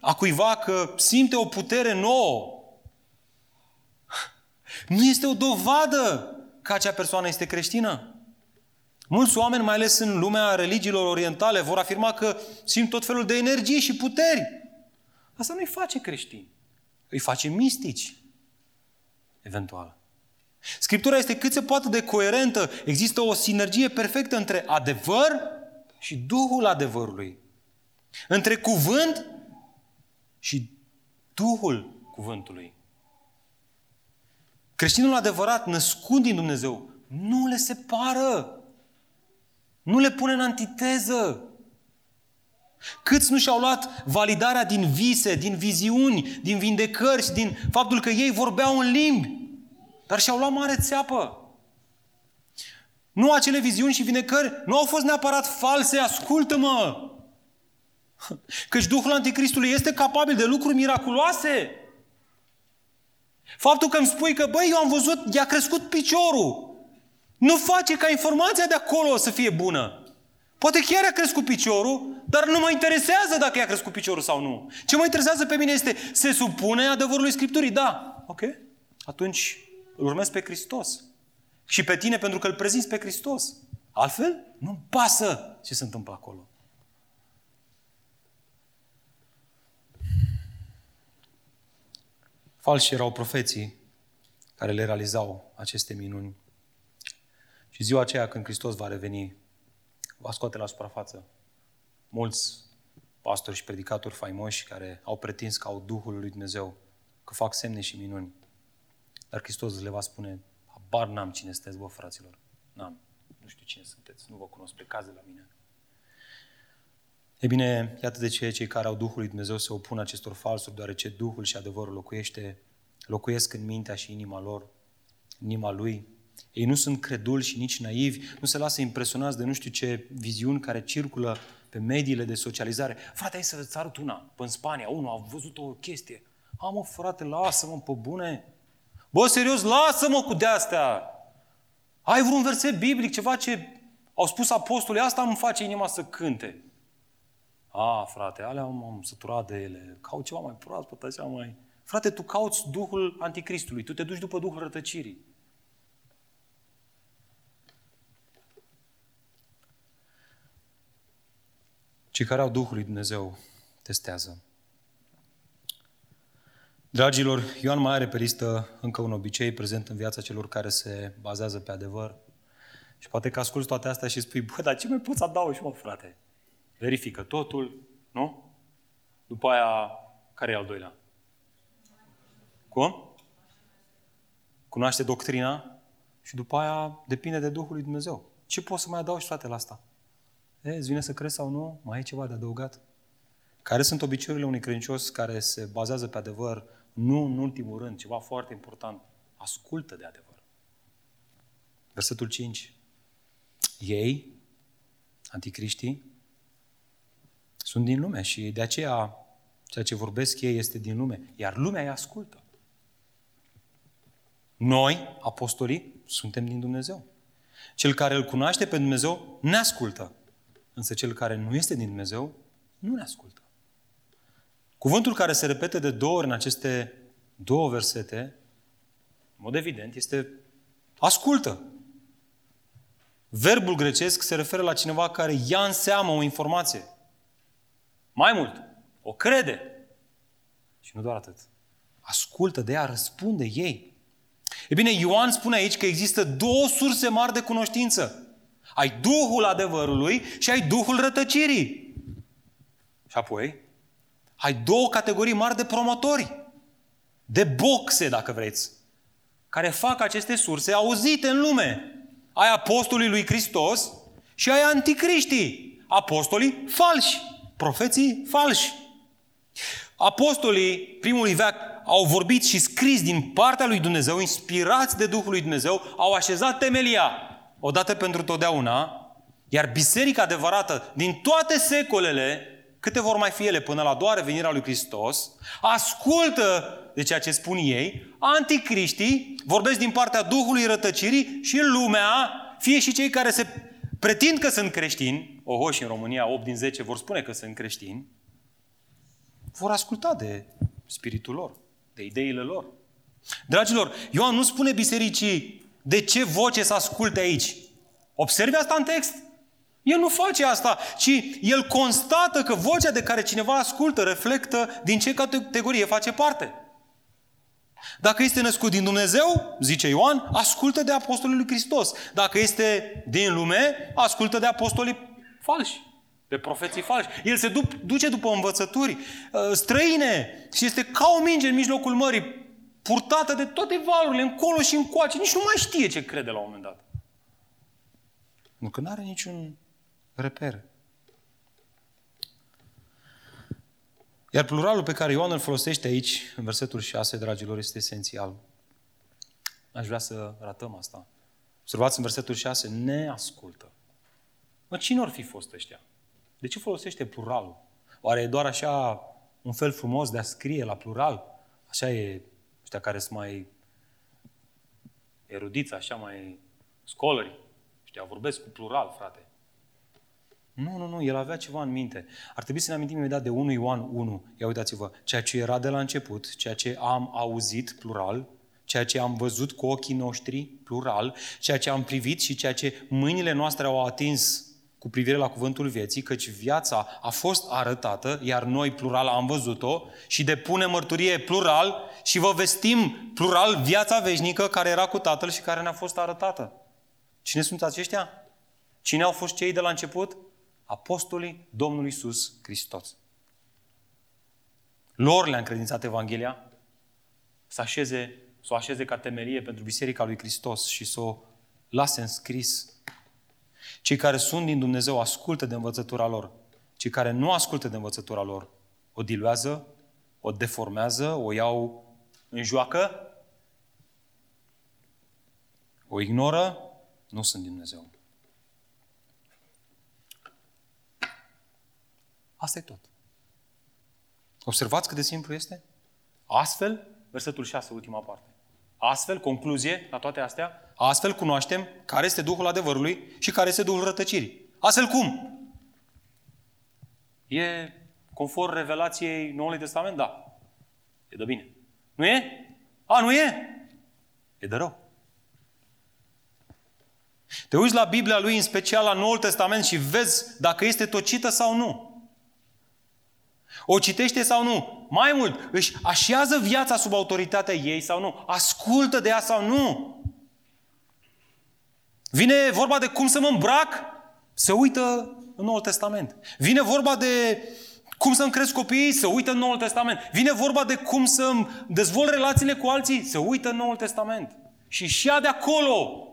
a cuiva că simte o putere nouă nu este o dovadă că acea persoană este creștină. Mulți oameni, mai ales în lumea religiilor orientale, vor afirma că simt tot felul de energie și puteri. Asta nu-i face creștini. Îi face mistici. Eventual. Scriptura este cât se poate de coerentă. Există o sinergie perfectă între adevăr și Duhul adevărului. Între cuvânt și Duhul cuvântului. Creștinul adevărat, născut din Dumnezeu, nu le separă. Nu le pune în antiteză. Câți nu și-au luat validarea din vise, din viziuni, din vindecări din faptul că ei vorbeau în limbi, dar și-au luat mare țeapă. Nu acele viziuni și vindecări nu au fost neapărat false, ascultă-mă! Căci Duhul Anticristului este capabil de lucruri miraculoase. Faptul că îmi spui că, băi, eu am văzut, i-a crescut piciorul. Nu face ca informația de acolo să fie bună. Poate chiar a crescut piciorul, dar nu mă interesează dacă i-a crescut piciorul sau nu. Ce mă interesează pe mine este, se supune adevărului Scripturii? Da. Ok? Atunci îl urmez pe Hristos. Și pe tine pentru că îl prezinți pe Hristos. Altfel, nu pasă ce se întâmplă acolo. Falși erau profeții care le realizau aceste minuni. Și ziua aceea când Hristos va reveni, va scoate la suprafață mulți pastori și predicatori faimoși care au pretins că au Duhul lui Dumnezeu, că fac semne și minuni. Dar Hristos le va spune, habar n-am cine sunteți, bă, fraților. N-am. Nu știu cine sunteți. Nu vă cunosc. Plecați de la mine. E bine, iată de ce cei care au Duhul lui Dumnezeu se opun acestor falsuri, deoarece Duhul și adevărul locuiește, locuiesc în mintea și inima lor, inima lui. Ei nu sunt creduli și nici naivi, nu se lasă impresionați de nu știu ce viziuni care circulă pe mediile de socializare. Frate, hai să-ți arăt una. Pe în Spania, unul a văzut o chestie. Am mă, frate, lasă-mă pe bune. Bă, serios, lasă-mă cu de-astea. Ai vreun verset biblic, ceva ce au spus apostolii, asta îmi face inima să cânte. A, frate, alea am, am săturat de ele. Caut ceva mai proaspăt, așa mai... Frate, tu cauți Duhul Anticristului, tu te duci după Duhul rătăcirii. Cei care au Duhul lui Dumnezeu testează. Dragilor, Ioan mai are pe listă încă un obicei prezent în viața celor care se bazează pe adevăr. Și poate că asculți toate astea și spui, bă, dar ce mai poți adaugi, mă, frate? Verifică totul, nu? După aia, care e al doilea? Cum? Cunoaște doctrina și după aia depinde de Duhul lui Dumnezeu. Ce poți să mai adaugi, frate, la asta? E, îți vine să crezi sau nu? Mai e ceva de adăugat? Care sunt obiceiurile unui credincios care se bazează pe adevăr? Nu în ultimul rând, ceva foarte important. Ascultă de adevăr. Versetul 5. Ei, anticriștii, sunt din lume și de aceea ceea ce vorbesc ei este din lume, iar lumea îi ascultă. Noi, apostolii, suntem din Dumnezeu. Cel care îl cunoaște pe Dumnezeu ne ascultă. Însă cel care nu este din Dumnezeu nu ne ascultă. Cuvântul care se repete de două ori în aceste două versete, în mod evident, este ascultă. Verbul grecesc se referă la cineva care ia în seamă o informație. Mai mult, o crede. Și nu doar atât. Ascultă de ea, răspunde ei. E bine, Ioan spune aici că există două surse mari de cunoștință. Ai Duhul adevărului și ai Duhul rătăcirii. Și apoi, ai două categorii mari de promotori. De boxe, dacă vreți. Care fac aceste surse auzite în lume. Ai apostolii lui Hristos și ai anticriștii. Apostolii falși. Profeții falși. Apostolii primului veac au vorbit și scris din partea lui Dumnezeu, inspirați de Duhul lui Dumnezeu, au așezat temelia odată pentru totdeauna, iar biserica adevărată din toate secolele, câte vor mai fi ele până la doar venirea lui Hristos, ascultă de ceea ce spun ei, anticriștii vorbesc din partea Duhului rătăcirii și în lumea, fie și cei care se pretind că sunt creștini, oho, și în România 8 din 10 vor spune că sunt creștini, vor asculta de spiritul lor, de ideile lor. Dragilor, Ioan nu spune bisericii de ce voce să asculte aici. Observi asta în text? El nu face asta, ci el constată că vocea de care cineva ascultă reflectă din ce categorie face parte. Dacă este născut din Dumnezeu, zice Ioan, ascultă de apostolul lui Hristos. Dacă este din lume, ascultă de apostolii falși, de profeții falși. El se duce după învățături uh, străine și este ca o minge în mijlocul mării, purtată de toate valurile, încolo și încoace. Nici nu mai știe ce crede la un moment dat. Nu că nu are niciun reper. Iar pluralul pe care Ioan îl folosește aici, în versetul 6, dragilor, este esențial. Aș vrea să ratăm asta. Observați în versetul 6, ne ascultă. Mă, cine ar fi fost ăștia? De ce folosește pluralul? Oare e doar așa un fel frumos de a scrie la plural? Așa e ăștia care sunt mai erudiți, așa mai scholări. Ăștia vorbesc cu plural, frate. Nu, nu, nu, el avea ceva în minte. Ar trebui să ne amintim imediat de 1 Ioan 1. Ia uitați-vă, ceea ce era de la început, ceea ce am auzit, plural, ceea ce am văzut cu ochii noștri, plural, ceea ce am privit și ceea ce mâinile noastre au atins cu privire la cuvântul vieții, căci viața a fost arătată, iar noi, plural, am văzut-o și depune mărturie plural și vă vestim plural viața veșnică care era cu Tatăl și care ne-a fost arătată. Cine sunt aceștia? Cine au fost cei de la început? Apostolii Domnului Iisus Hristos. Lor le-a încredințat Evanghelia să, așeze, să o așeze ca temerie pentru Biserica lui Hristos și să o lase în scris. Cei care sunt din Dumnezeu ascultă de învățătura lor. Cei care nu ascultă de învățătura lor o diluează, o deformează, o iau în joacă, o ignoră, nu sunt din Dumnezeu. Asta e tot. Observați cât de simplu este? Astfel, versetul 6, ultima parte. Astfel, concluzie la toate astea, astfel cunoaștem care este Duhul adevărului și care este Duhul rătăcirii. Astfel cum? E conform revelației Noului Testament? Da. E de bine. Nu e? A, nu e? E de rău. Te uiți la Biblia lui, în special la Noul Testament și vezi dacă este tocită sau nu. O citește sau nu? Mai mult, își așează viața sub autoritatea ei sau nu? Ascultă de ea sau nu? Vine vorba de cum să mă îmbrac? Se uită în Noul Testament. Vine vorba de cum să-mi cresc copiii? Se uită în Noul Testament. Vine vorba de cum să-mi dezvolt relațiile cu alții? Se uită în Noul Testament. Și și de acolo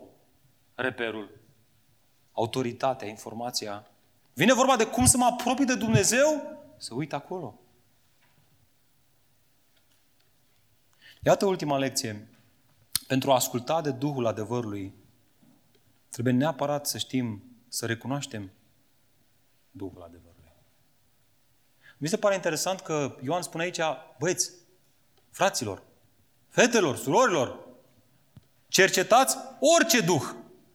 reperul. Autoritatea, informația. Vine vorba de cum să mă apropii de Dumnezeu? Să uită acolo. Iată ultima lecție. Pentru a asculta de Duhul adevărului, trebuie neapărat să știm, să recunoaștem Duhul adevărului. Mi se pare interesant că Ioan spune aici, băieți, fraților, fetelor, surorilor, cercetați orice Duh.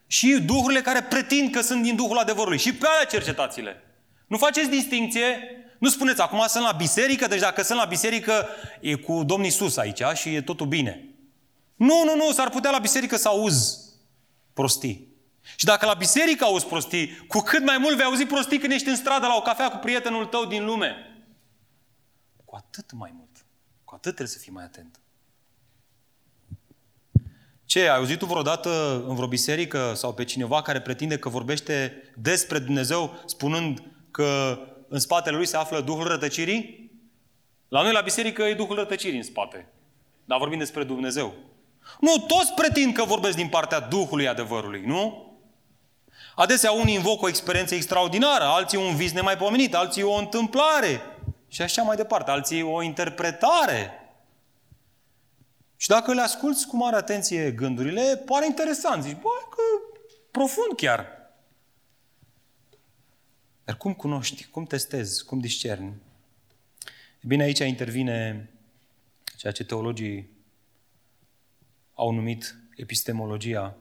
Și Duhurile care pretind că sunt din Duhul adevărului. Și pe alea cercetați-le. Nu faceți distinție nu spuneți, acum sunt la biserică, deci dacă sunt la biserică, e cu Domnul Isus aici și e totul bine. Nu, nu, nu, s-ar putea la biserică să auzi prostii. Și dacă la biserică auzi prostii, cu cât mai mult vei auzi prostii când ești în stradă la o cafea cu prietenul tău din lume. Cu atât mai mult. Cu atât trebuie să fii mai atent. Ce, ai auzit tu vreodată în vreo biserică sau pe cineva care pretinde că vorbește despre Dumnezeu spunând că în spatele lui se află Duhul rătăcirii? La noi la biserică e Duhul rătăcirii în spate. Dar vorbim despre Dumnezeu. Nu, toți pretind că vorbesc din partea Duhului adevărului, nu? Adesea unii invocă o experiență extraordinară, alții un vis nemaipomenit, alții o întâmplare și așa mai departe, alții o interpretare. Și dacă le asculți cu mare atenție gândurile, pare interesant. Zici, bă, că profund chiar. Dar cum cunoști, cum testezi, cum discerni? E bine, aici intervine ceea ce teologii au numit epistemologia,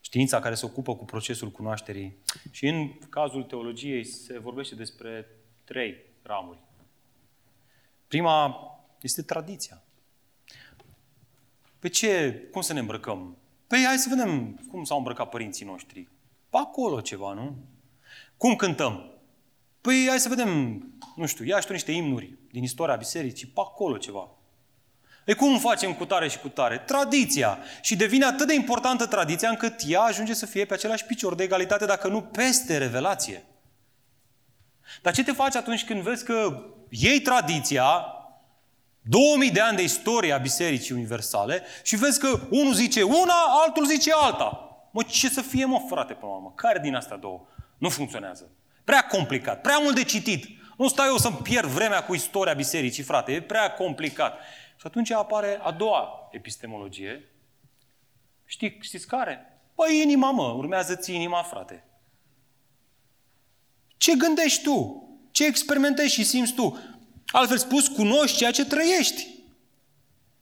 știința care se ocupă cu procesul cunoașterii. Și în cazul teologiei se vorbește despre trei ramuri. Prima este tradiția. Pe ce, cum să ne îmbrăcăm? Păi hai să vedem cum s-au îmbrăcat părinții noștri. Pe acolo ceva, nu? Cum cântăm? Păi hai să vedem, nu știu, ia și tu niște imnuri din istoria bisericii, pe acolo ceva. E cum facem cu tare și cu tare? Tradiția. Și devine atât de importantă tradiția încât ea ajunge să fie pe același picior de egalitate, dacă nu peste revelație. Dar ce te faci atunci când vezi că iei tradiția, 2000 de ani de istorie a Bisericii Universale și vezi că unul zice una, altul zice alta. Mă, ce să fie, mă, frate, pe mamă? Care din astea două? Nu funcționează. Prea complicat, prea mult de citit. Nu stau eu să-mi pierd vremea cu istoria bisericii, frate, e prea complicat. Și atunci apare a doua epistemologie. Știi, știți care? Păi inima, mă, urmează ți inima, frate. Ce gândești tu? Ce experimentezi și simți tu? Altfel spus, cunoști ceea ce trăiești.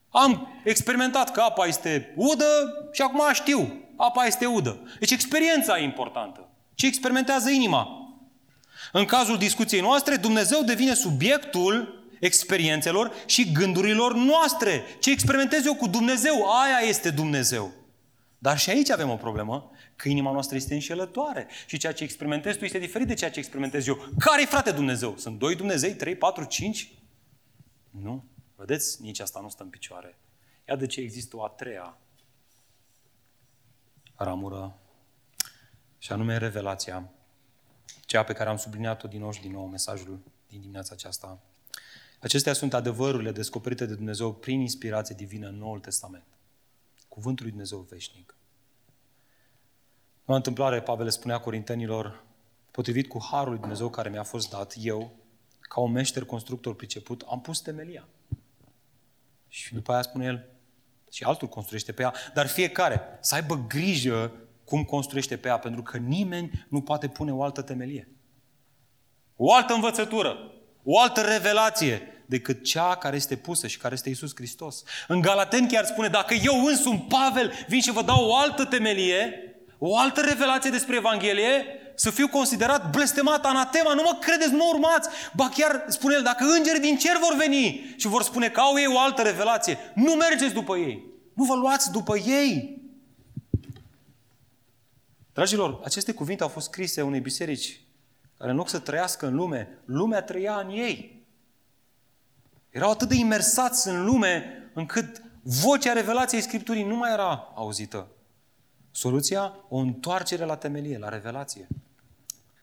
Am experimentat că apa este udă și acum știu, apa este udă. Deci experiența e importantă. Ce experimentează inima? În cazul discuției noastre, Dumnezeu devine subiectul experiențelor și gândurilor noastre. Ce experimentez eu cu Dumnezeu, aia este Dumnezeu. Dar și aici avem o problemă, că inima noastră este înșelătoare și ceea ce experimentezi tu este diferit de ceea ce experimentez eu. Care-i frate Dumnezeu? Sunt doi Dumnezei, trei, patru, cinci? Nu. Vedeți? Nici asta nu stă în picioare. Iată de ce există o a treia ramură și anume revelația. Cea pe care am subliniat-o din nou și din nou mesajul din dimineața aceasta. Acestea sunt adevărurile descoperite de Dumnezeu prin inspirație divină în Noul Testament. Cuvântul lui Dumnezeu veșnic. În întâmplare, Pavel spunea Corintenilor, potrivit cu harul lui Dumnezeu care mi-a fost dat, eu, ca un meșter constructor priceput, am pus temelia. Și după aia spune el, și altul construiește pe ea, dar fiecare să aibă grijă cum construiește pe ea, pentru că nimeni nu poate pune o altă temelie. O altă învățătură, o altă revelație decât cea care este pusă și care este Isus Hristos. În Galaten chiar spune, dacă eu însumi, Pavel, vin și vă dau o altă temelie, o altă revelație despre Evanghelie, să fiu considerat blestemat, anatema, nu mă credeți, nu urmați. Ba chiar spune el, dacă îngerii din cer vor veni și vor spune că au ei o altă revelație, nu mergeți după ei. Nu vă luați după ei. Dragilor, aceste cuvinte au fost scrise unei biserici care în loc să trăiască în lume, lumea trăia în ei. Erau atât de imersați în lume încât vocea revelației Scripturii nu mai era auzită. Soluția? O întoarcere la temelie, la revelație.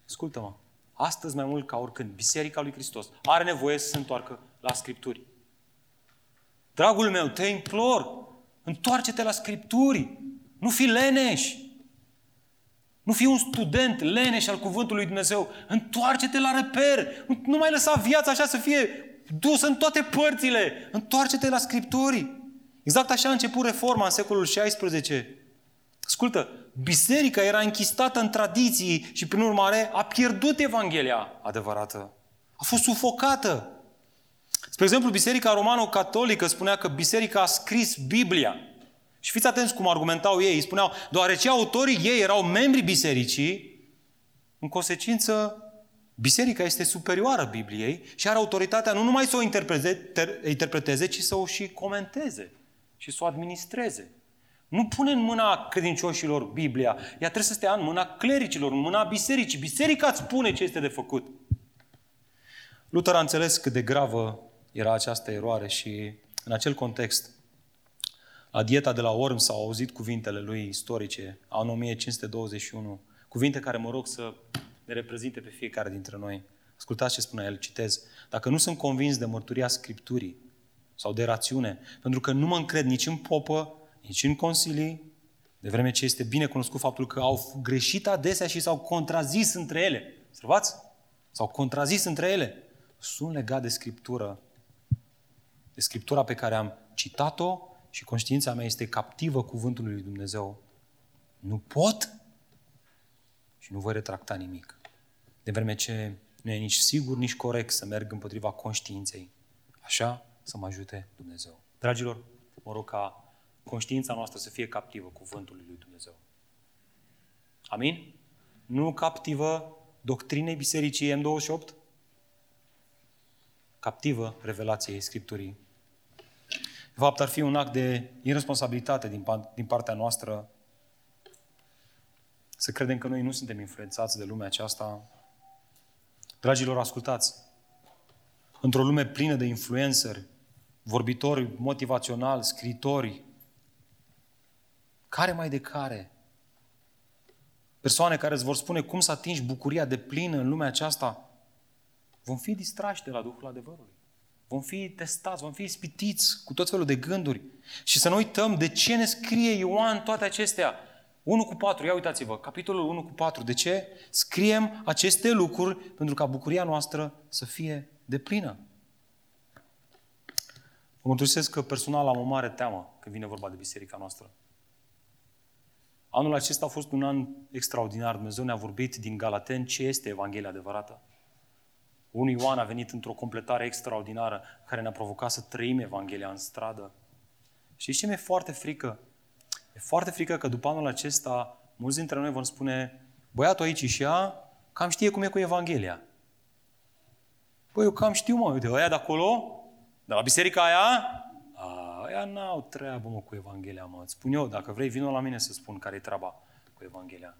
Ascultă-mă, astăzi mai mult ca oricând, Biserica lui Hristos are nevoie să se întoarcă la Scripturi. Dragul meu, te implor, întoarce-te la Scripturi. Nu fi leneș. Nu fi un student leneș al Cuvântului lui Dumnezeu. Întoarce-te la reper. Nu mai lăsa viața așa să fie dusă în toate părțile. Întoarce-te la Scripturi. Exact așa a început reforma în secolul XVI. Ascultă, biserica era închistată în tradiții și prin urmare a pierdut Evanghelia adevărată. A fost sufocată. Spre exemplu, Biserica Romano-Catolică spunea că biserica a scris Biblia. Și fiți atenți cum argumentau ei. Spuneau, deoarece autorii ei erau membri bisericii, în consecință, biserica este superioară Bibliei și are autoritatea nu numai să o interpreteze, ci să o și comenteze și să o administreze. Nu pune în mâna credincioșilor Biblia. Ea trebuie să stea în mâna clericilor, în mâna bisericii. Biserica îți spune ce este de făcut. Luther a înțeles cât de gravă era această eroare și în acel context, la dieta de la Orm s-au auzit cuvintele lui istorice, anul 1521, cuvinte care mă rog să ne reprezinte pe fiecare dintre noi. Ascultați ce spune el, citez. Dacă nu sunt convins de mărturia Scripturii sau de rațiune, pentru că nu mă încred nici în popă, nici în consilii, de vreme ce este bine cunoscut faptul că au greșit adesea și s-au contrazis între ele. Observați? S-au contrazis între ele. Sunt legat de Scriptură, de Scriptura pe care am citat-o și conștiința mea este captivă cuvântului lui Dumnezeu. Nu pot și nu voi retracta nimic. De vreme ce nu e nici sigur, nici corect să merg împotriva conștiinței. Așa să mă ajute Dumnezeu. Dragilor, mă rog ca conștiința noastră să fie captivă cuvântului lui Dumnezeu. Amin? Nu captivă doctrinei Bisericii M28? Captivă revelației Scripturii. De fapt, ar fi un act de irresponsabilitate din, din partea noastră Să credem că noi nu suntem influențați de lumea aceasta. Dragilor, ascultați. Într-o lume plină de influenceri, vorbitori motivaționali, scritori, care mai de care, persoane care îți vor spune cum să atingi bucuria de plină în lumea aceasta, vom fi distrași de la Duhul adevărului. Vom fi testați, vom fi ispitiți cu tot felul de gânduri. Și să nu uităm de ce ne scrie Ioan toate acestea. 1 cu 4, ia uitați-vă, capitolul 1 cu 4. De ce? Scriem aceste lucruri pentru ca bucuria noastră să fie de plină. Vă mărturisesc că personal am o mare teamă când vine vorba de biserica noastră. Anul acesta a fost un an extraordinar. Dumnezeu ne-a vorbit din Galaten ce este Evanghelia adevărată. Unul Ioan a venit într-o completare extraordinară care ne-a provocat să trăim Evanghelia în stradă. Și ce mi-e foarte frică? E foarte frică că după anul acesta mulți dintre noi vom spune băiatul aici și ea cam știe cum e cu Evanghelia. Păi eu cam știu, mă, de ăia de acolo, de la biserica aia, a, aia n-au treabă, mă, cu Evanghelia, mă. Îți spun eu, dacă vrei, vină la mine să spun care e treaba cu Evanghelia.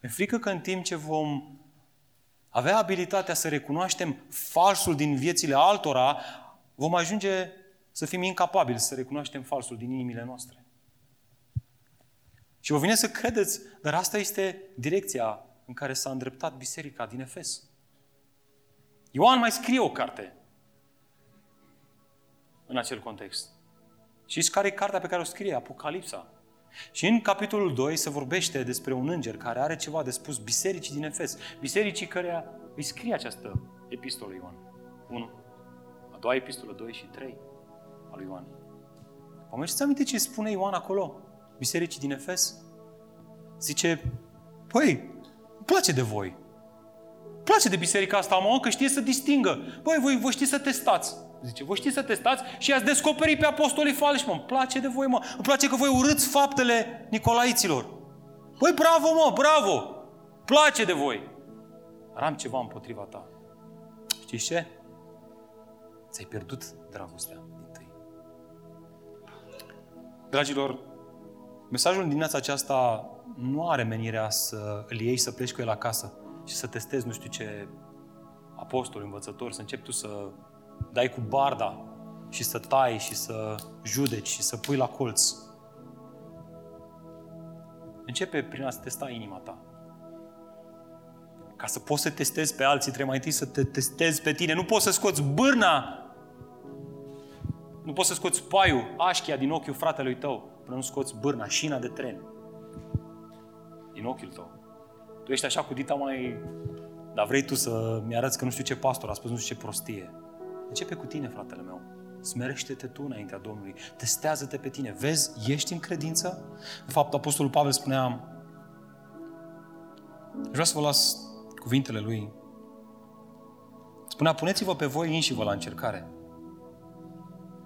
Mi-e frică că în timp ce vom avea abilitatea să recunoaștem falsul din viețile altora, vom ajunge să fim incapabili să recunoaștem falsul din inimile noastre. Și vă vine să credeți, dar asta este direcția în care s-a îndreptat biserica din Efes. Ioan mai scrie o carte în acel context. Și care e cartea pe care o scrie? Apocalipsa. Și în capitolul 2 se vorbește despre un înger care are ceva de spus bisericii din Efes. Bisericii care îi scrie această epistolă Ioan. 1. A doua epistolă, 2 și 3 a lui Ioan. Vă mai aminte ce spune Ioan acolo? Bisericii din Efes? Zice, păi, îmi place de voi. Îmi place de biserica asta, mă, că știe să distingă. Păi, voi, voi știți să testați. Zice, voi știți să testați și ați descoperit pe apostolii falși, mă. Îmi place de voi, mă. Îmi place că voi urâți faptele nicolaiților. Păi, bravo, mă, bravo. Place de voi. Dar am ceva împotriva ta. Știți ce? Ți-ai pierdut dragostea din tâi. Dragilor, mesajul din dimineața aceasta nu are menirea să îl iei să pleci cu el acasă și să testezi nu știu ce apostol, învățător, să începi tu să dai cu barda și să tai și să judeci și să pui la colț. Începe prin a-ți testa inima ta. Ca să poți să testezi pe alții, trebuie mai întâi să te testezi pe tine. Nu poți să scoți bârna, nu poți să scoți paiul, așchia din ochiul fratelui tău, până nu scoți bârna, șina de tren din ochiul tău. Tu ești așa cu dita mai... Dar vrei tu să mi-arăți că nu știu ce pastor a spus, nu știu ce prostie. Începe cu tine, fratele meu. Smerește-te tu înaintea Domnului. Testează-te pe tine. Vezi, ești în credință? De fapt, Apostolul Pavel spunea, vreau să vă las cuvintele lui. Spunea, puneți-vă pe voi înși vă la încercare.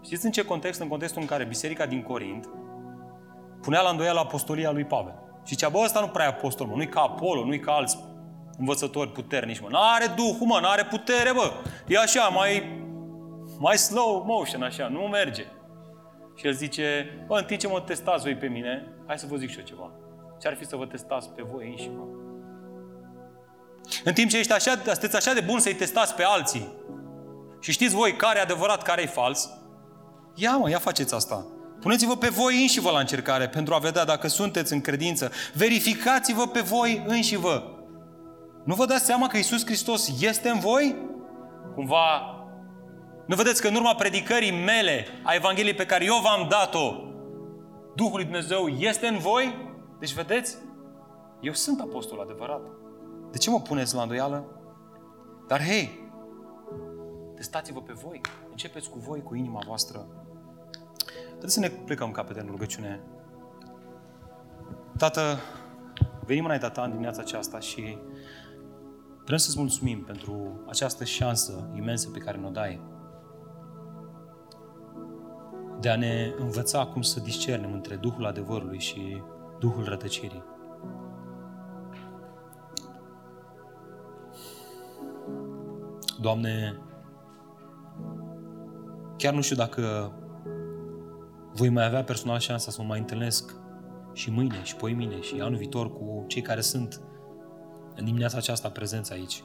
Știți în ce context? În contextul în care biserica din Corint punea la îndoială apostolia lui Pavel. Și zicea, bă, ăsta nu prea e apostol, mă, nu-i ca Apollo, nu-i ca alți învățători puternici, mă. N-are Duhul, mă, n-are putere, bă. E așa, mai mai slow motion, așa, nu merge. Și el zice, bă, în timp ce mă testați voi pe mine, hai să vă zic și eu ceva. Ce ar fi să vă testați pe voi înși vă? În timp ce ești așa, sunteți așa de bun să-i testați pe alții și știți voi care e adevărat, care e fals, ia mă, ia faceți asta. Puneți-vă pe voi înși vă la încercare pentru a vedea dacă sunteți în credință. Verificați-vă pe voi înși vă. Nu vă dați seama că Isus Hristos este în voi? Cumva nu vedeți că în urma predicării mele, a Evangheliei pe care eu v-am dat-o, Duhul lui Dumnezeu este în voi? Deci vedeți? Eu sunt apostol adevărat. De ce mă puneți la îndoială? Dar hei, testați-vă pe voi. Începeți cu voi, cu inima voastră. Haideți să ne plecăm capete în rugăciune. Tată, venim înaintea ta în dimineața aceasta și vrem să-ți mulțumim pentru această șansă imensă pe care ne-o dai de a ne învăța cum să discernem între Duhul adevărului și Duhul rătăcirii. Doamne, chiar nu știu dacă voi mai avea personal șansa să mă mai întâlnesc și mâine și poimine și anul viitor cu cei care sunt în dimineața aceasta prezenți aici.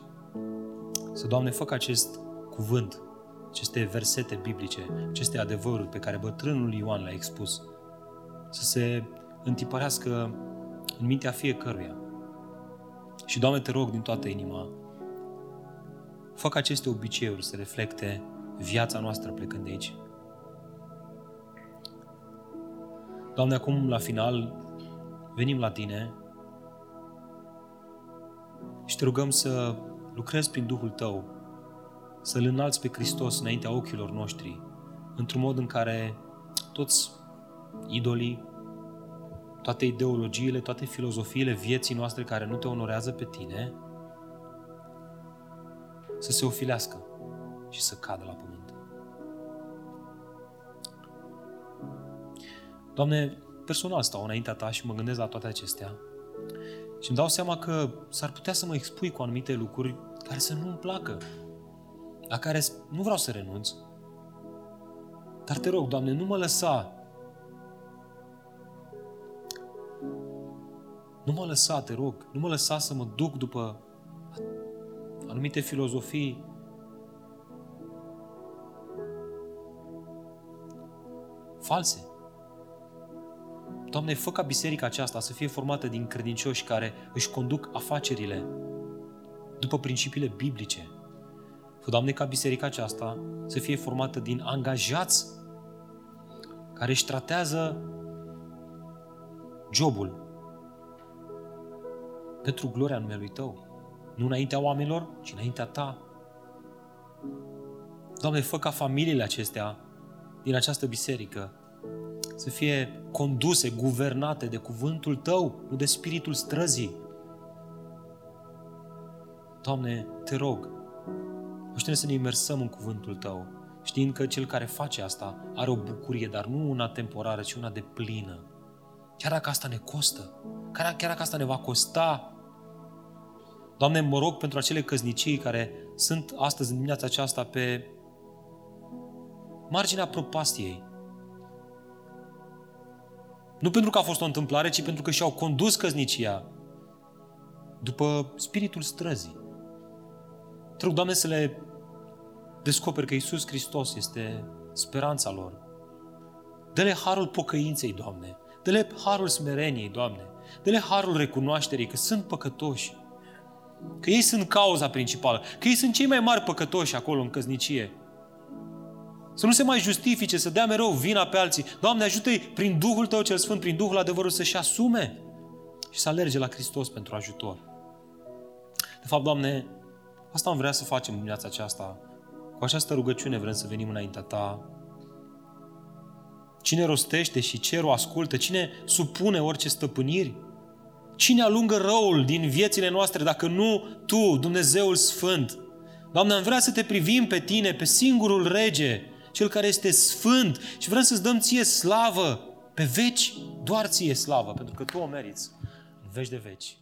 Să, Doamne, făc acest cuvânt, aceste versete biblice, aceste adevăruri pe care bătrânul Ioan le-a expus, să se întipărească în mintea fiecăruia. Și, Doamne, te rog din toată inima, fac aceste obiceiuri să reflecte viața noastră plecând de aici. Doamne, acum, la final, venim la Tine și te rugăm să lucrezi prin Duhul Tău, să-L înalți pe Hristos înaintea ochilor noștri, într-un mod în care toți idolii, toate ideologiile, toate filozofiile vieții noastre care nu te onorează pe tine, să se ofilească și să cadă la pământ. Doamne, personal stau înaintea Ta și mă gândesc la toate acestea și îmi dau seama că s-ar putea să mă expui cu anumite lucruri care să nu-mi placă, la care nu vreau să renunț. Dar te rog, Doamne, nu mă lăsa Nu mă lăsa, te rog, nu mă lăsa să mă duc după anumite filozofii false. Doamne, fă ca biserica aceasta să fie formată din credincioși care își conduc afacerile după principiile biblice. Fă, Doamne, ca biserica aceasta să fie formată din angajați care își tratează jobul pentru gloria numelui Tău. Nu înaintea oamenilor, ci înaintea Ta. Doamne, fă ca familiile acestea din această biserică să fie conduse, guvernate de cuvântul Tău, nu de spiritul străzii. Doamne, te rog, ajută să ne imersăm în cuvântul Tău, știind că Cel care face asta are o bucurie, dar nu una temporară, ci una de plină. Chiar dacă asta ne costă, chiar dacă asta ne va costa Doamne, mă rog pentru acele căznicii care sunt astăzi în dimineața aceasta pe marginea propastiei. Nu pentru că a fost o întâmplare, ci pentru că și-au condus căznicia după spiritul străzii. Te rog, Doamne, să le descoperi că Iisus Hristos este speranța lor. Dă-le harul pocăinței, Doamne. Dă-le harul smereniei, Doamne. Dă-le harul recunoașterii că sunt păcătoși Că ei sunt cauza principală. Că ei sunt cei mai mari păcătoși acolo în căznicie. Să nu se mai justifice, să dea mereu vina pe alții. Doamne, ajută-i prin Duhul Tău cel Sfânt, prin Duhul adevărul să-și asume și să alerge la Hristos pentru ajutor. De fapt, Doamne, asta am vrea să facem în dimineața aceasta. Cu această rugăciune vrem să venim înaintea Ta. Cine rostește și cerul ascultă, cine supune orice stăpâniri, Cine alungă răul din viețile noastre dacă nu Tu, Dumnezeul Sfânt? Doamne, am vrea să te privim pe Tine, pe singurul Rege, Cel care este Sfânt și vrem să-ți dăm Ție slavă pe veci, doar Ție slavă, pentru că Tu o meriți în veci de veci.